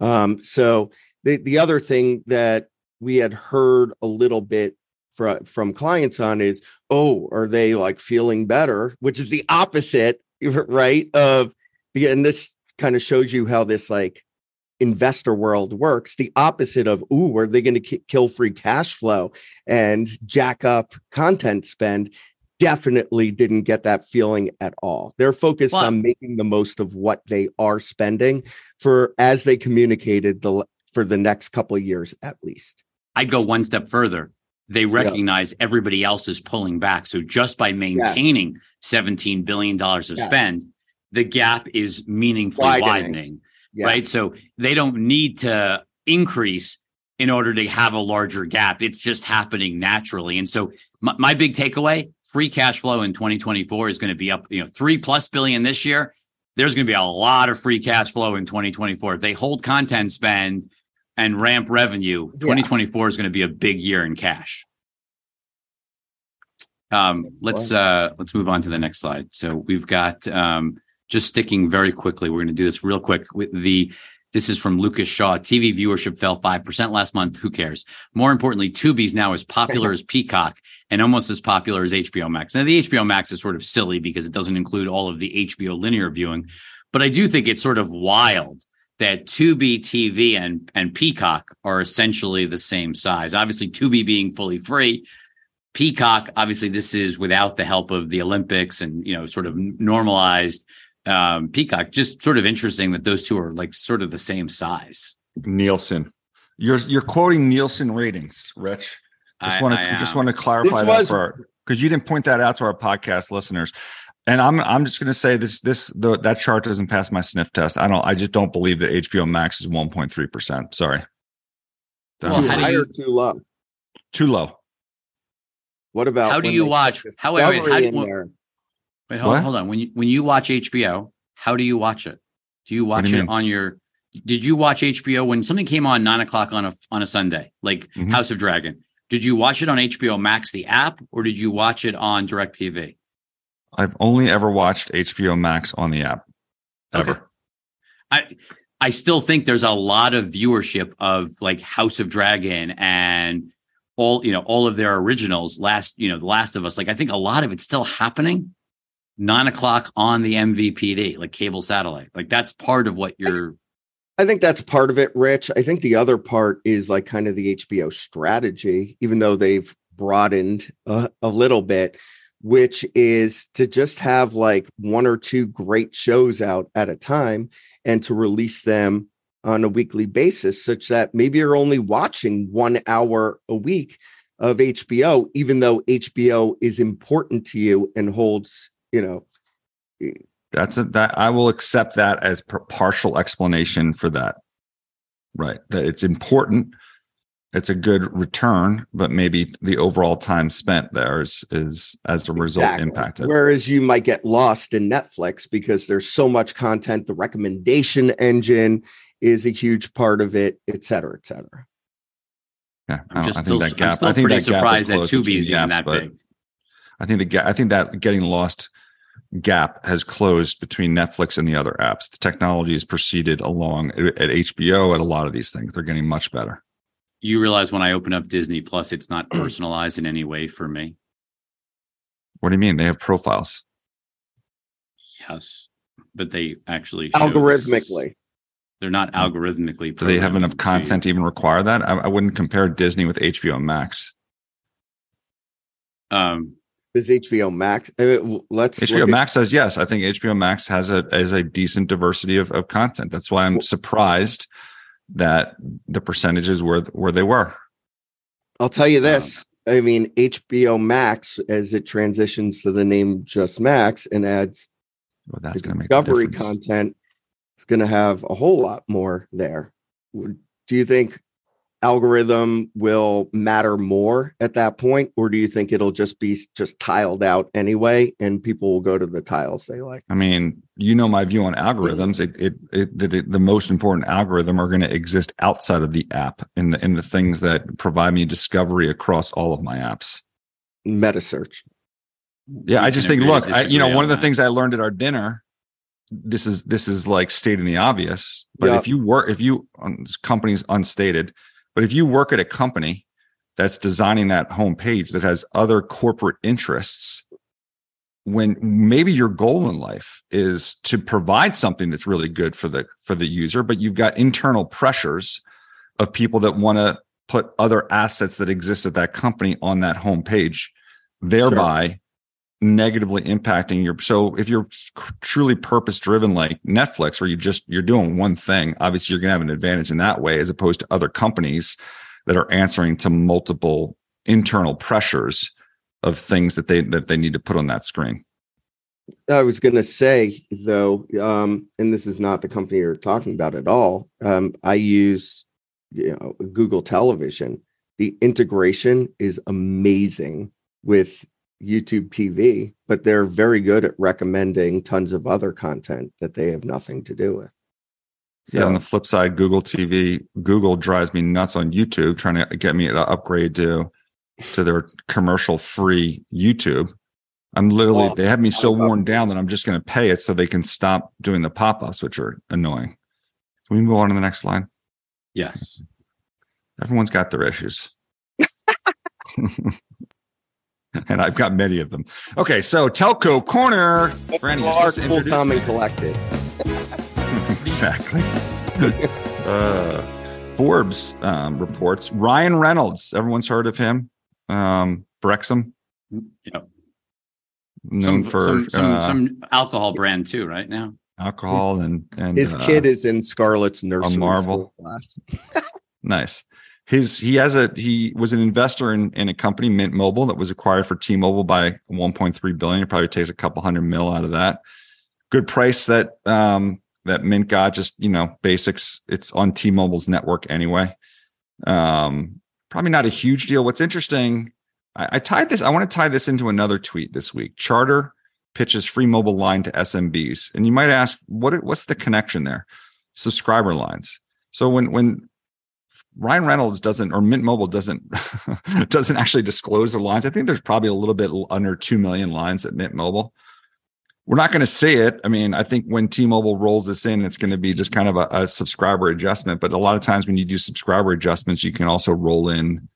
um, so the the other thing that we had heard a little bit from from clients on is oh are they like feeling better? which is the opposite right of and this kind of shows you how this like investor world works the opposite of ooh are they going to k- kill free cash flow and jack up content spend? definitely didn't get that feeling at all. They're focused on making the most of what they are spending for as they communicated the for the next couple of years at least. I'd go one step further they recognize yeah. everybody else is pulling back. So just by maintaining yes. $17 billion of yes. spend, the gap is meaningfully widening. widening yes. Right. So they don't need to increase in order to have a larger gap. It's just happening naturally. And so my, my big takeaway free cash flow in 2024 is going to be up, you know, three plus billion this year. There's going to be a lot of free cash flow in 2024. If they hold content spend and ramp revenue, 2024 is going to be a big year in cash. Um, let's uh, let's move on to the next slide. So we've got um, just sticking very quickly. We're going to do this real quick with the. This is from Lucas Shaw. TV viewership fell five percent last month. Who cares? More importantly, Tubi's now as popular as Peacock and almost as popular as HBO Max. Now the HBO Max is sort of silly because it doesn't include all of the HBO linear viewing, but I do think it's sort of wild that Tubi TV and and Peacock are essentially the same size. Obviously, Tubi being fully free. Peacock, obviously, this is without the help of the Olympics and you know, sort of normalized um, Peacock. Just sort of interesting that those two are like sort of the same size. Nielsen, you're you're quoting Nielsen ratings, Rich. Just want to just want to clarify this that was, for because you didn't point that out to our podcast listeners. And I'm I'm just going to say this this the, that chart doesn't pass my sniff test. I don't I just don't believe that HBO Max is 1.3 percent. Sorry. Well, too high or too low? Too low. What about how do you watch? How, wait, wait, how do, wait, wait hold, hold on. When you when you watch HBO, how do you watch it? Do you watch do you it mean? on your? Did you watch HBO when something came on nine o'clock on a on a Sunday, like mm-hmm. House of Dragon? Did you watch it on HBO Max, the app, or did you watch it on DirecTV? I've only ever watched HBO Max on the app. Ever. Okay. I I still think there's a lot of viewership of like House of Dragon and all you know all of their originals. Last you know, The Last of Us. Like I think a lot of it's still happening. Nine o'clock on the MVPD, like cable satellite. Like that's part of what you're. I think that's part of it, Rich. I think the other part is like kind of the HBO strategy, even though they've broadened a, a little bit which is to just have like one or two great shows out at a time and to release them on a weekly basis, such that maybe you're only watching one hour a week of HBO, even though HBO is important to you and holds, you know. Eh, That's a, that I will accept that as partial explanation for that. Right. That it's important it's a good return, but maybe the overall time spent there is, is as a result exactly. impacted. Whereas you might get lost in Netflix because there's so much content. The recommendation engine is a huge part of it, et cetera, et cetera. Yeah, I'm just still, I'm still pretty surprised that Tubi's even that but, big. I think the ga- I think that getting lost gap has closed between Netflix and the other apps. The technology has proceeded along at HBO at a lot of these things. They're getting much better. You realize when I open up Disney Plus, it's not mm. personalized in any way for me. What do you mean? They have profiles. Yes, but they actually show- Algorithmically. They're not mm. algorithmically. Do they have enough programmed to- content to even require that? I, I wouldn't compare Disney with HBO Max. Um, Is HBO Max? Uh, I mean, let's HBO look at- Max says yes. I think HBO Max has a has a decent diversity of, of content. That's why I'm surprised that the percentages were where they were. I'll tell you um, this. I mean, HBO Max, as it transitions to the name just Max and adds Well, that's the discovery content, is going to have a whole lot more there. Do you think algorithm will matter more at that point, or do you think it'll just be just tiled out anyway, and people will go to the tiles they like? I mean, you know my view on algorithms. It it, it, that it the most important algorithm are going to exist outside of the app in the in the things that provide me discovery across all of my apps. Meta search. Yeah, we I just think look, I, you know, disagree one on of the that. things I learned at our dinner this is this is like stating the obvious, but Yeah. if you work if you um, companies unstated, but if you work at a company that's designing that homepage that has other corporate interests when maybe your goal in life is to provide something that's really good for the for the user but you've got internal pressures of people that want to put other assets that exist at that company on that homepage thereby negatively impacting your so if you're truly purpose driven like netflix where you just you're doing one thing obviously you're going to have an advantage in that way as opposed to other companies that are answering to multiple internal pressures of things that they that they need to put on that screen I was going to say though, um, and this is not the company you're talking about at all. Um, I use you know, Google Television. The integration is amazing with YouTube TV, but they're very good at recommending tons of other content that they have nothing to do with. yeah on the flip side google tv google drives me nuts on youtube trying to get me to upgrade to to their commercial free youtube. I'm literally Oh, they have me so worn down that i'm just going to pay it so they can stop doing the pop-ups which are annoying. Can we move on to the next slide yes. everyone's got their issues and i've got many of them okay so telco corner Franny, you're Are supposed to cool, introduce calm, and collected. exactly. uh, Forbes um, reports Ryan Reynolds. Everyone's heard of him. Um, Wrexham, Yeah. known some, for some, some, uh, some alcohol brand too, right now. alcohol and and His uh, kid is in Scarlett's nursery Marvel. class. nice. His he has a he was an investor in in a company Mint Mobile that was acquired for T-Mobile by 1.3 billion. It probably takes a couple hundred mil out of that. Good price that um that Mint got. Just you know basics. It's on T-Mobile's network anyway. Um, probably not a huge deal. What's interesting, I, I tied this. I want to tie this into another tweet this week. Charter pitches free mobile line to SMBs, and you might ask, what what's the connection there? Subscriber lines. So when when Ryan Reynolds doesn't or Mint Mobile doesn't doesn't actually disclose the lines. I think there's probably a little bit under 2 million lines at Mint Mobile. We're not going to see it. I mean, I think when T-Mobile rolls this in, it's going to be just kind of a, a subscriber adjustment. But a lot of times when you do subscriber adjustments, you can also roll in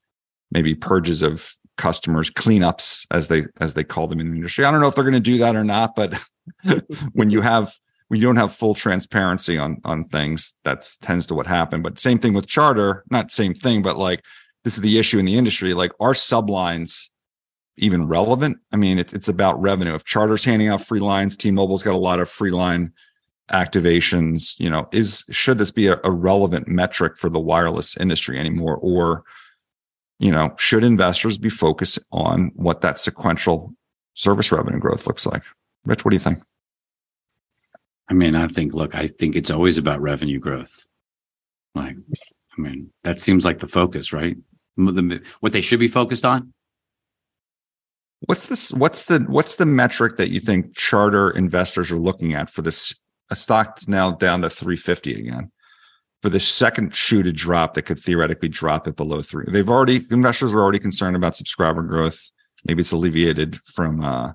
maybe purges of customers, cleanups as they as they call them in the industry. I don't know if they're going to do that or not, but when you have you don't have full transparency on on things, that's tends to what happened. But same thing with charter, not same thing, but like this is the issue in the industry. Like are sublines even relevant? I mean, it, it's about revenue. If charter's handing out free lines, T-Mobile's got a lot of free line activations. You know, is should this be a, a relevant metric for the wireless industry anymore, or you know, should investors be focused on what that sequential service revenue growth looks like? Rich, what do you think? I mean, I think, look, I think it's always about revenue growth. Like, I mean, that seems like the focus, right? What they should be focused on. What's this? What's the what's the metric that you think charter investors are looking at for this? A stock that's now down to 350 again. For the second shoe to drop that could theoretically drop it below three. They've already investors are already concerned about subscriber growth. maybe it's alleviated from uh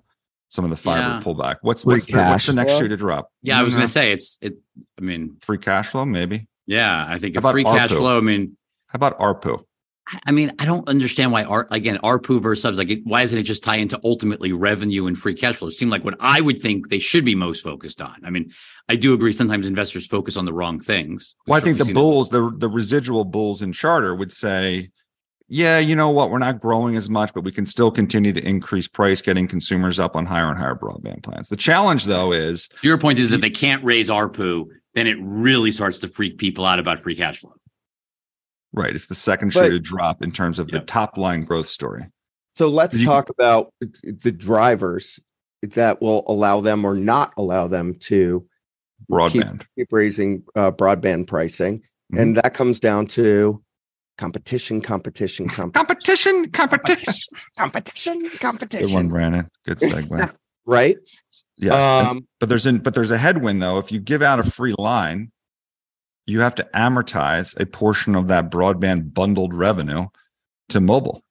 some of the fiber Yeah. pullback. What's Free what's the, what's the next flow? shoe to drop? Yeah, I was going to mm-hmm. say it's it. I mean, free cash flow, maybe. yeah, I think about free cash flow. I mean, How about ARPU? I- I mean, I don't understand why art again ARPU versus subs. Like, why doesn't it just tie into ultimately revenue and free cash flow? It seemed like what I would think they should be most focused on. I mean, I do agree. Sometimes investors focus on the wrong things. Well, I think the certainly seen bulls, the the residual bulls in charter would say, yeah, you know what, we're not growing as much, but we can still continue to increase price, getting consumers up on higher and higher broadband plans. The challenge, though, is. Your point is if they can't raise ARPU, then it really starts to freak people out about free cash flow. right. It's the second shoe to drop in terms of the top line growth story. So let's You- talk about the drivers that will allow them or not allow them to Broadband. keep raising uh, broadband pricing. Mhm. And that comes down to competition, competition, competition, Competition, competition. competition, Good one. Brandon. Good segue. Right? Yes. and- Um, but there's an but there's a headwind though. If you give out a free line, you have to amortize a portion of that broadband bundled revenue to mobile.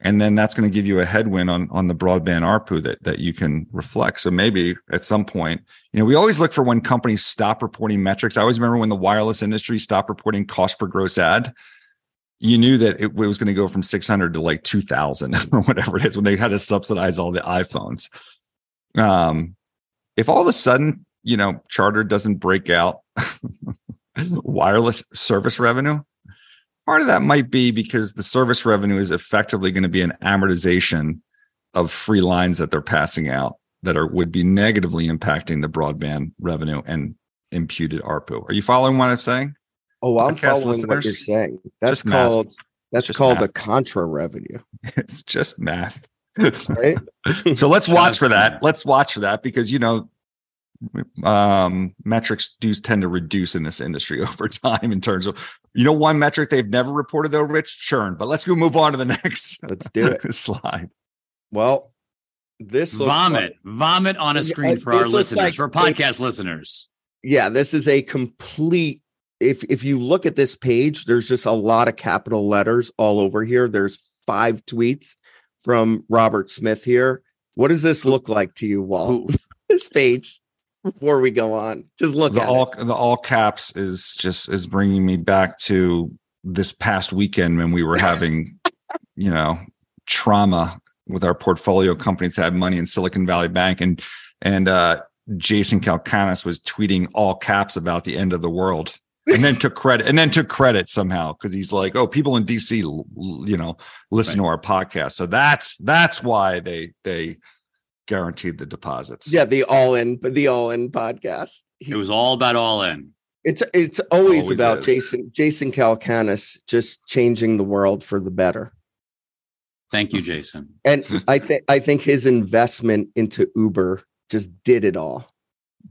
And then that's going to give you a headwind on on the broadband ARPU that that you can reflect. So maybe at some point, you know, we always look for when companies stop reporting metrics. I always remember when the wireless industry stopped reporting cost per gross ad. You knew that it was going to go from 600 to like 2000 or whatever it is when they had to subsidize all the iPhones. Um, if all of a sudden, you know, Charter doesn't break out wireless service revenue, part of that might be because the service revenue is effectively going to be an amortization of free lines that they're passing out that are would be negatively impacting the broadband revenue and imputed ARPU. Are you following what I'm saying? Oh, I'm following what you're saying. That's just math. called that's Just called math. a contra revenue, It's just math. right? so let's watch for that. Let's watch for that because you know um metrics do tend to reduce in this industry over time in terms of you know one metric they've never reported though rich churn but let's go move on to the next Let's do it. slide Well, this Vomit, like- vomit on a screen uh, for our listeners, like for a- podcast listeners. yeah, this is a complete. If if you look at this page, there's just a lot of capital letters all over here. There's five tweets from Robert Smith here. What does this look like to you, Walt? This page before we go on, just look the at all it. the all caps is just is bringing me back to this past weekend when we were having you know trauma with our portfolio companies that had money in silicon valley bank and and uh jason Calacanis was tweeting all caps about the end of the world and then took credit and then took credit somehow because he's like oh people in dc l- l- you know listen to our podcast so that's that's why they they guaranteed the deposits Yeah, the all in, the all in podcast. He- It was all about all in. it's it's always, Always about is. Jason Jason Calacanis just changing the world for the better. Thank you, Jason. And I think I think his investment into Uber just did it all.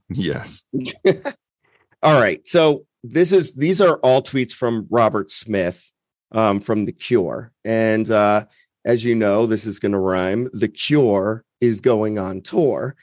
yes All right. So this is these are all tweets from Robert Smith um, from The Cure. And uh, as you know, this is going to rhyme. The Cure is going on tour.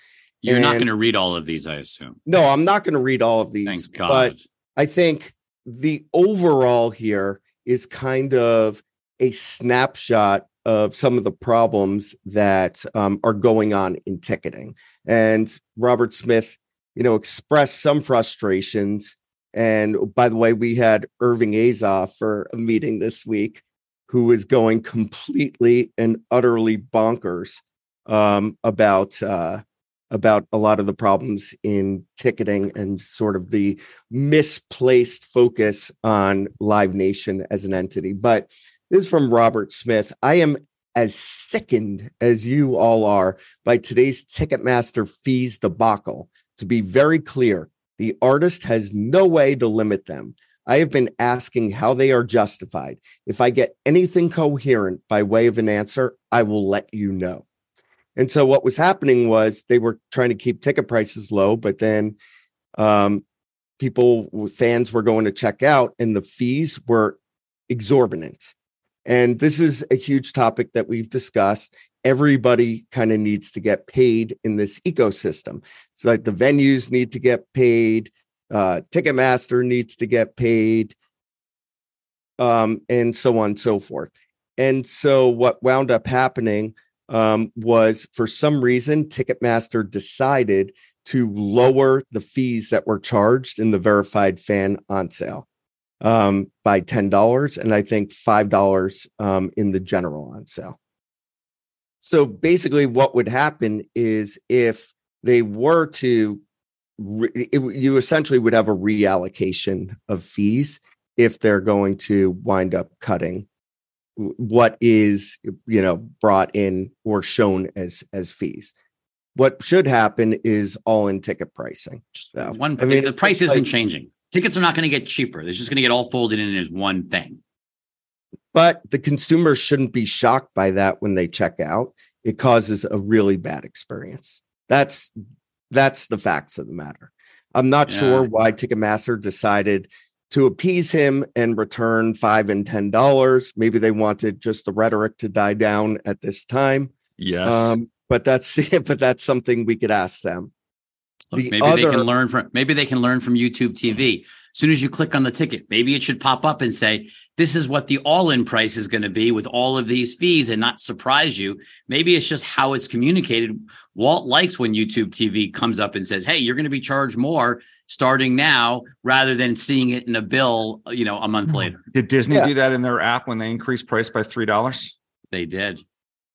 You're not going to read all of these, I assume. No, I'm not going to read all of these, Thank God. but I think the overall here is kind of a snapshot of some of the problems that um, are going on in ticketing. And Robert Smith, you know, expressed some frustrations. And by the way, we had Irving Azoff for a meeting this week, who is going completely and utterly bonkers um, about uh, about a lot of the problems in ticketing and sort of the misplaced focus on Live Nation as an entity. But this is from Robert Smith. I am as sickened as you all are by today's Ticketmaster fees debacle. To be very clear, the artist has no way to limit them. I have been asking how they are justified. If I get anything coherent by way of an answer, I will let you know. And so what was happening was they were trying to keep ticket prices low, but then um, people, fans were going to check out, and the fees were exorbitant. And this is a huge topic that we've discussed. Everybody kind of needs to get paid in this ecosystem. It's like the venues need to get paid, uh, Ticketmaster needs to get paid, um, and so on and so forth. And so what wound up happening um, was for some reason Ticketmaster decided to lower the fees that were charged in the verified fan on sale um, by ten dollars, and I think five dollars um, in the general on sale. So basically, what would happen is if they were to, re- it, you essentially would have a reallocation of fees if they're going to wind up cutting what is you know brought in or shown as as fees. What should happen is all in ticket pricing. So, one i mean the price isn't like, changing. Tickets are not going to get cheaper. They're just going to get all folded in as one thing but the consumer shouldn't be shocked by that when they check out it causes a really bad experience that's that's the facts of the matter i'm not yeah. sure why ticketmaster decided to appease him and return five and ten dollars. Maybe they wanted just the rhetoric to die down at this time. Yes. Um, but that's but that's something we could ask them. Look, the maybe other, they can learn from maybe they can learn from YouTube TV. As soon as you click on the ticket, maybe it should pop up and say, This is what the all-in price is going to be with all of these fees and not surprise you. Maybe it's just how it's communicated. Walt likes when YouTube TV comes up and says, Hey, you're going to be charged more starting now rather than seeing it in a bill, you know, a month hmm. later. Did Disney yeah. do that in their app when they increased price by three dollars? They did.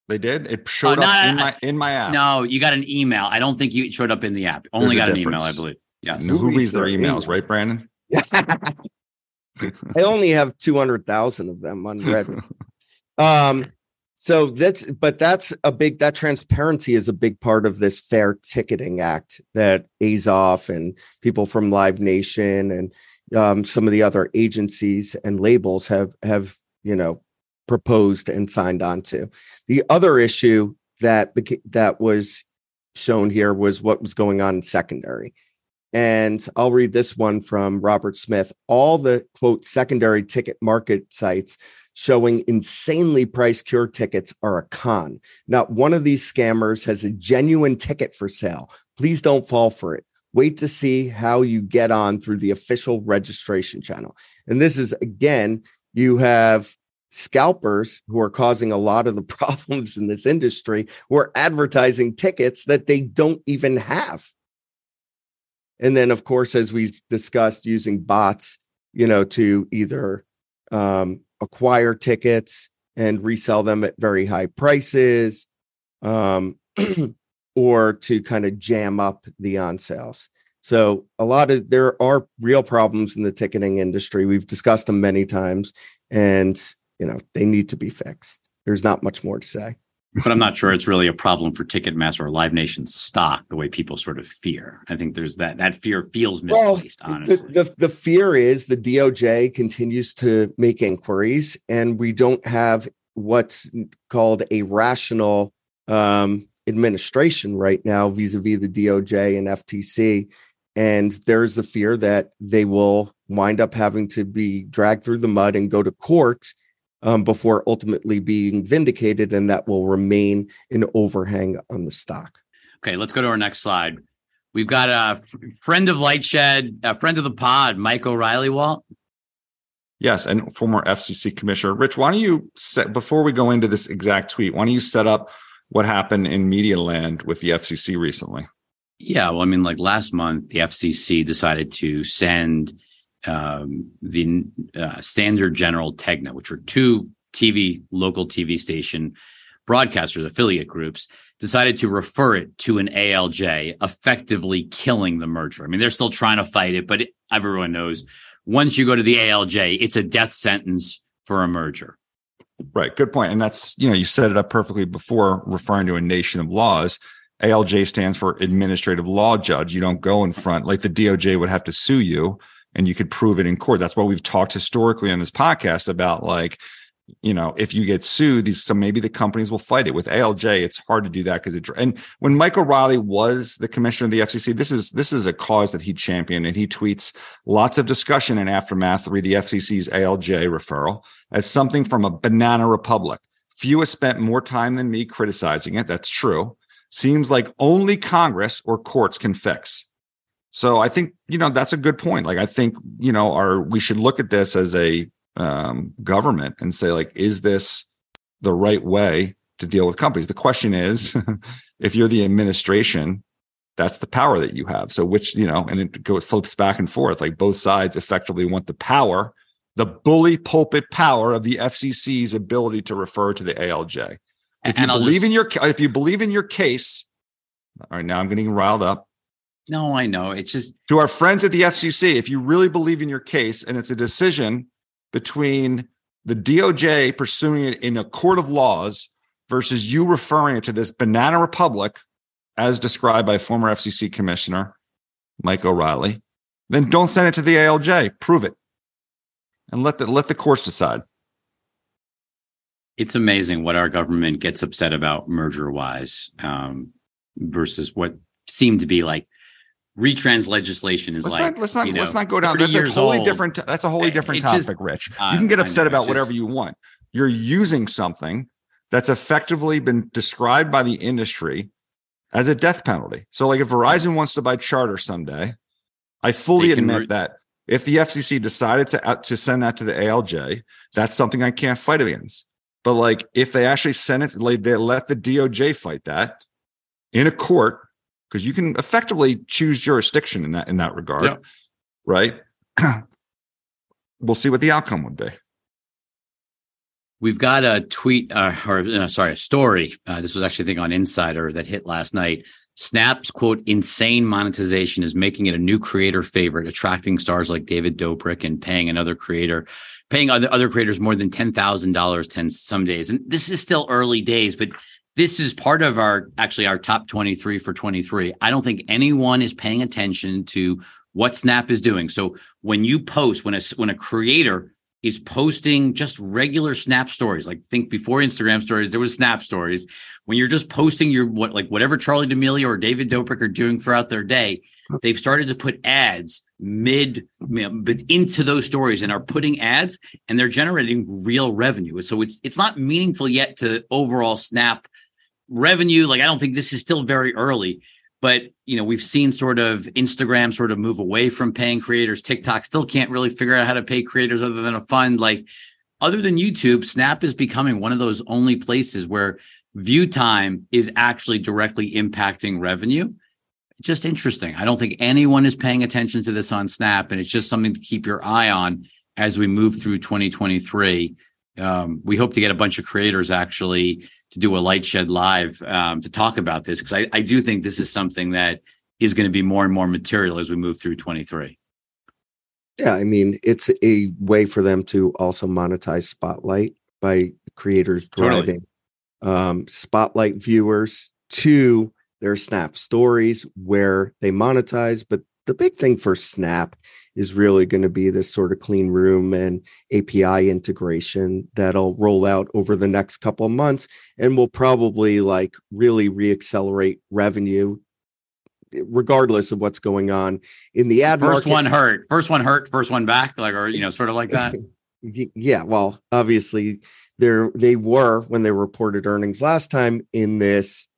They did. It showed oh, up in my in my app. No, you got an email. I don't think you showed up in the app. Only got an email, I believe. Yes. Who, Who reads their emails, email. right, Brandon? I only have two hundred thousand of them unread. um, so that's but that's a big that transparency is a big part of this fair ticketing act that Azoff and people from Live Nation and um, some of the other agencies and labels have have you know proposed and signed on to. The other issue that that was shown here was what was going on in secondary. And I'll read this one from Robert Smith. All the quote secondary ticket market sites showing insanely priced cure tickets are a con. Not one of these scammers has a genuine ticket for sale. Please don't fall for it. Wait to see how you get on through the official registration channel. And this is again, you have scalpers who are causing a lot of the problems in this industry who are advertising tickets that they don't even have. And then, of course, as we've discussed, using bots, you know, to either um, acquire tickets and resell them at very high prices um, or to kind of jam up the on sales. So a lot of there are real problems in the ticketing industry. We've discussed them many times and you know they need to be fixed. There's not much more to say but I'm not sure it's really a problem for Ticketmaster or Live Nation stock the way people sort of fear. I think there's that that fear feels misplaced. Well, honestly, the, the, the fear is the DOJ continues to make inquiries, and we don't have what's called a rational um, administration right now vis-a-vis the DOJ and FTC. And there's a fear that they will wind up having to be dragged through the mud and go to court um, before ultimately being vindicated, and that will remain an overhang on the stock. Okay, let's go to our next slide. We've got a friend of Lightshed, a friend of the pod, Mike O'Rielly. Walt. Yes, and former FCC commissioner. Rich, why don't you set before we go into this exact tweet? Why don't you set up what happened in media land with the FCC recently? Yeah, well, I mean, like last month, the FCC decided to send um, the uh, Standard General Tegna, which are two TV local TV station broadcasters affiliate groups decided to refer it to an ALJ, effectively killing the merger. I mean, they're still trying to fight it, but it, everyone knows once you go to the ALJ, it's a death sentence for a merger. Right. Good point. And that's, you know, you set it up perfectly before referring to a nation of laws. ALJ stands for administrative law judge. You don't go in front like the DOJ would have to sue you and you could prove it in court. That's why we've talked historically on this podcast about like, you know, if you get sued, these so maybe the companies will fight it. With ALJ, it's hard to do that because it. And when Michael Riley was the commissioner of the FCC, this is this is a cause that he championed, and he tweets lots of discussion in aftermath re the FCC's ALJ referral as something from a banana republic. Few have spent more time than me criticizing it. That's true. Seems like only Congress or courts can fix. So I think you know that's a good point. Like I think you know our we should look at this as a um, government and say like, is this the right way to deal with companies. The question is, if you're the administration, that's the power that you have. So which, you know, and it goes flips back and forth. Like both sides effectively want the power, the bully pulpit power of the FCC's ability to refer to the ALJ. If you I'll believe just- in your if you believe in your case, all right, now I'm getting riled up. No, I know. It's just To our friends at the FCC, if you really believe in your case and it's a decision between the DOJ pursuing it in a court of laws versus you referring it to this banana republic as described by former FCC commissioner Mike O'Rielly, then don't send it to the ALJ. Prove it. And let the let the courts decide. it's amazing what our government gets upset about merger wise um, versus what seemed to be like retrans legislation is Let's like not let's not you let's not go down. That's a wholly old. different that's a wholly different it just- topic, Rich. You can get upset know, about it whatever you want. You're using something that's effectively been described by the industry as a death penalty. So like if Verizon Yes. wants to buy Charter someday, I fully admit re- that if the FCC decided to uh, to send that to the ALJ, that's something I can't fight against. But like if they actually send it, like they let the DOJ fight that in a court, because you can effectively choose jurisdiction in that in that regard, Yep. right? we'll see what the outcome would be. We've got a tweet, uh, or no, sorry, a story. Uh, this was actually, a thing on Insider that hit last night. Snap's quote, insane monetization is making it a new creator favorite, attracting stars like David Dobrik and paying another creator, paying other, other creators more than $10,000 10 some days. And this is still early days, but this is part of our, actually our top 23 for 23. I don't think anyone is paying attention to what Snap is doing. So when you post, when a, when a creator is posting just regular snap stories. Like think before Instagram stories, there was snap stories. When you're just posting your what like whatever Charli D'Amelio or David Dobrik are doing throughout their day, they've started to put ads mid but into those stories and are putting ads and they're generating real revenue. So it's it's not meaningful yet to overall snap revenue. Like I don't think this is still very early. But you know, we've seen sort of Instagram sort of move away from paying creators. TikTok still can't really figure out how to pay creators other than a fund. Like other than YouTube, Snap is becoming one of those only places where view time is actually directly impacting revenue. Just interesting. I don't think anyone is paying attention to this on Snap, and it's just something to keep your eye on as we move through 2023. Um, we hope to get a bunch of creators actually to do a LightShed live um, to talk about this because I, I do think this is something that is going to be more and more material as we move through 23. Yeah, I mean, it's a way for them to also monetize Spotlight by creators Totally. driving um, Spotlight viewers to their Snap stories where they monetize. But the big thing for Snap is really going to be this sort of clean room and API integration that'll roll out over the next couple of months and will probably like really reaccelerate revenue regardless of what's going on in the ad First market. one hurt, first one hurt, first one back, like or you know, sort of like that. Yeah well obviously they're they were when they reported earnings last time in this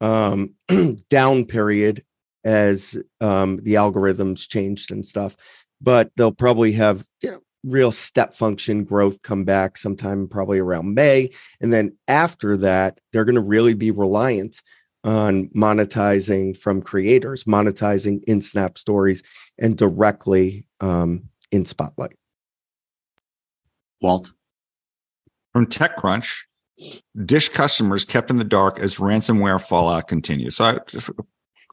um down period as um the algorithms changed and stuff but they'll probably have you know real step function growth come back sometime probably around may and then after that they're going to really be reliant on monetizing from creators monetizing in snap stories and directly um in spotlight Walt, From TechCrunch, Dish customers kept in the dark as ransomware fallout continues. So, I, just a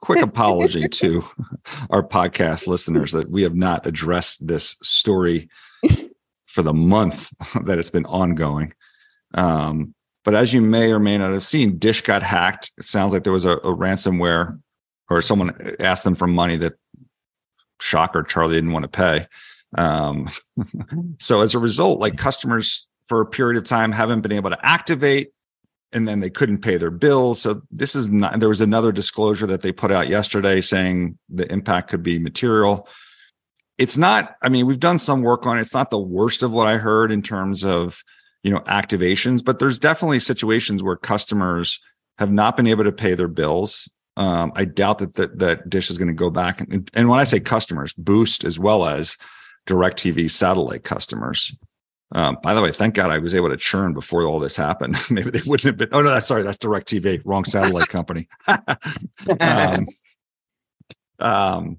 quick apology to our podcast listeners that we have not addressed this story for the month that it's been ongoing. Um, but as you may or may not have seen, Dish got hacked. It sounds like there was a, a ransomware or someone asked them for money that shocker Charlie didn't want to pay. Um, so as a result, like customers for a period of time haven't been able to activate and then they couldn't pay their bills. So this is not, there was another disclosure that they put out yesterday saying the impact could be material. It's not, I mean, we've done some work on it. It's not the worst of what I heard in terms of, you know, activations, but there's definitely situations where customers have not been able to pay their bills. Um, I doubt that, that that Dish is going to go back and, and when I say customers, Boost as well as DirecTV satellite customers Um, by the way, thank God I was able to churn before all this happened. Maybe they wouldn't have been. Oh no, that's sorry, that's DirecTV, wrong satellite company. um, um,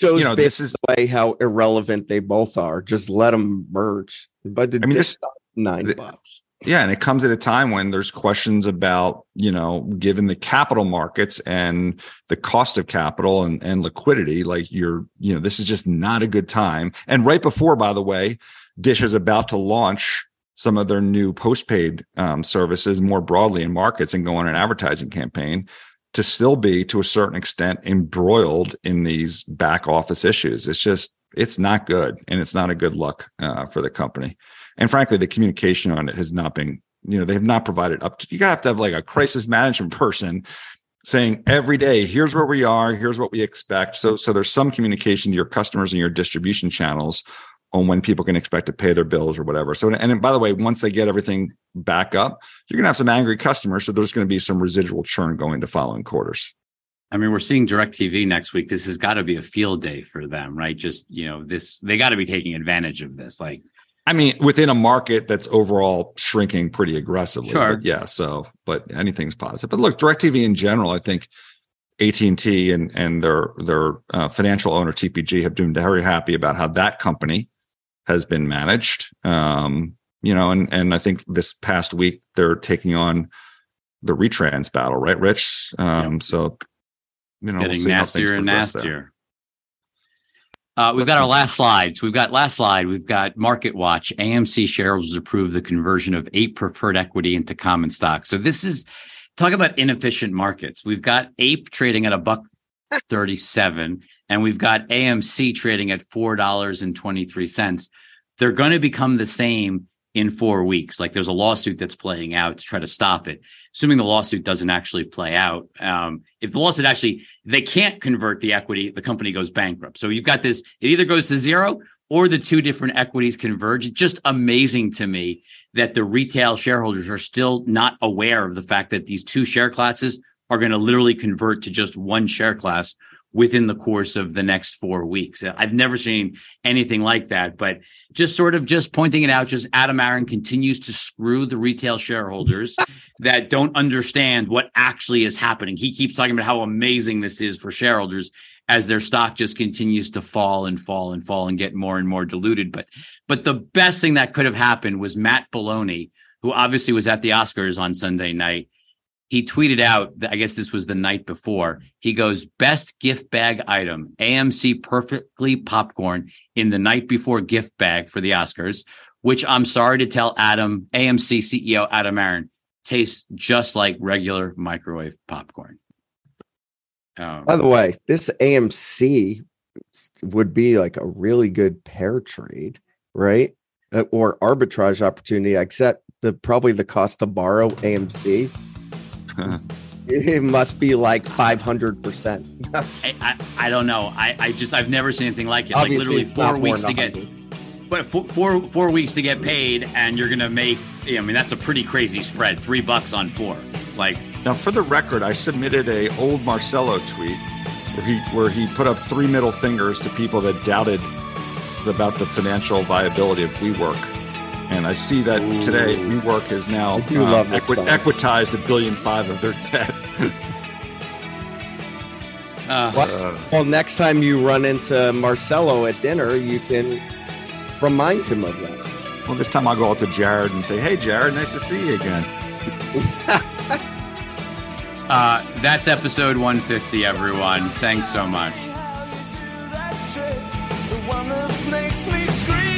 Shows you know, this is way how irrelevant they both are. Just let them merge. But the I mean, this- nine the- bucks. Yeah, and it comes at a time when there's questions about, you know, given the capital markets and the cost of capital and, and liquidity, like you're, you know, this is just not a good time. And right before, by the way, Dish is about to launch some of their new postpaid um, services more broadly in markets and go on an advertising campaign to still be, to a certain extent, embroiled in these back office issues. It's just, it's not good, and it's not a good look uh, for the company and frankly the communication on it has not been you know they have not provided up to you gotta have to have like a crisis management person saying every day here's where we are here's what we expect so so there's some communication to your customers and your distribution channels on when people can expect to pay their bills or whatever so and by the way once they get everything back up you're going to have some angry customers so there's going to be some residual churn going to following quarters I mean, we're seeing DirecTV next week. This has got to be a field day for them, right? Just, you know, this, they got to be taking advantage of this. Like, I mean, within a market that's overall shrinking pretty aggressively. Sure. But yeah. So, but anything's positive. But look, DirecTV in general, I think AT and T and and their their uh, financial owner TPG have been very happy about how that company has been managed. Um, you know, and and I think this past week they're taking on the retrans battle, right, Rich? Um, So, you know, we'll getting things nastier and nastier. Uh, we've got our last slides. So we've got last slide. We've got Market Watch. AMC shareholders approved the conversion of eight preferred equity into common stock. So this is talk about inefficient markets. We've got Ape trading at a buck thirty-seven, and we've got AMC trading at four dollars and twenty-three cents. They're going to become the same in four weeks. Like there's a lawsuit that's playing out to try to stop it. Assuming the lawsuit doesn't actually play out, um, if the lawsuit actually they can't convert the equity, the company goes bankrupt. So you've got this, it either goes to zero or the two different equities converge. It's just amazing to me that the retail shareholders are still not aware of the fact that these two share classes are going to literally convert to just one share class within the course of the next four weeks. I've never seen anything like that, but just sort of just pointing it out, just Adam Aron continues to screw the retail shareholders that don't understand what actually is happening. He keeps talking about how amazing this is for shareholders as their stock just continues to fall and fall and fall and get more and more diluted. But but the best thing that could have happened was Matt Belloni, who obviously was at the Oscars on Sunday night. He tweeted out, I guess this was the night before. He goes, best gift bag item, AMC perfectly popcorn in the night before gift bag for the Oscars, which I'm sorry to tell Adam, AMC CEO Adam Aron, tastes just like regular microwave popcorn. Um, By the way, this AMC would be like a really good pair trade, right? Uh, or arbitrage opportunity, except the probably the cost to borrow AMC. Is- it must be like 500%. I, I, I don't know. I, I just I've never seen anything like it. Obviously, like literally four weeks to get 100. but four, four four weeks to get paid and you're gonna make I mean that's a pretty crazy spread. Three bucks on four. Like Now, for the record, I submitted a old Marcelo tweet where he where he put up three middle fingers to people that doubted about the financial viability of WeWork. And I see that Ooh. today WeWork is now I do love equi- equitized a billion five of their debt. uh, What? Uh, Well, next time you run into Marcelo at dinner, you can remind him of that. well, this time I'll go out to Jared and say, "Hey, Jared, nice to see you again." uh, that's episode 150, everyone. Thanks so much.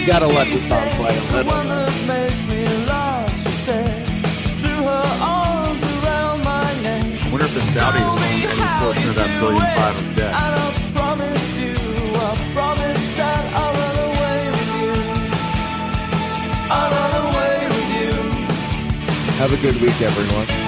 You gotta let the song play a little. I wonder if the Saudis own any portion of that billion five of debt. Have a good week, everyone.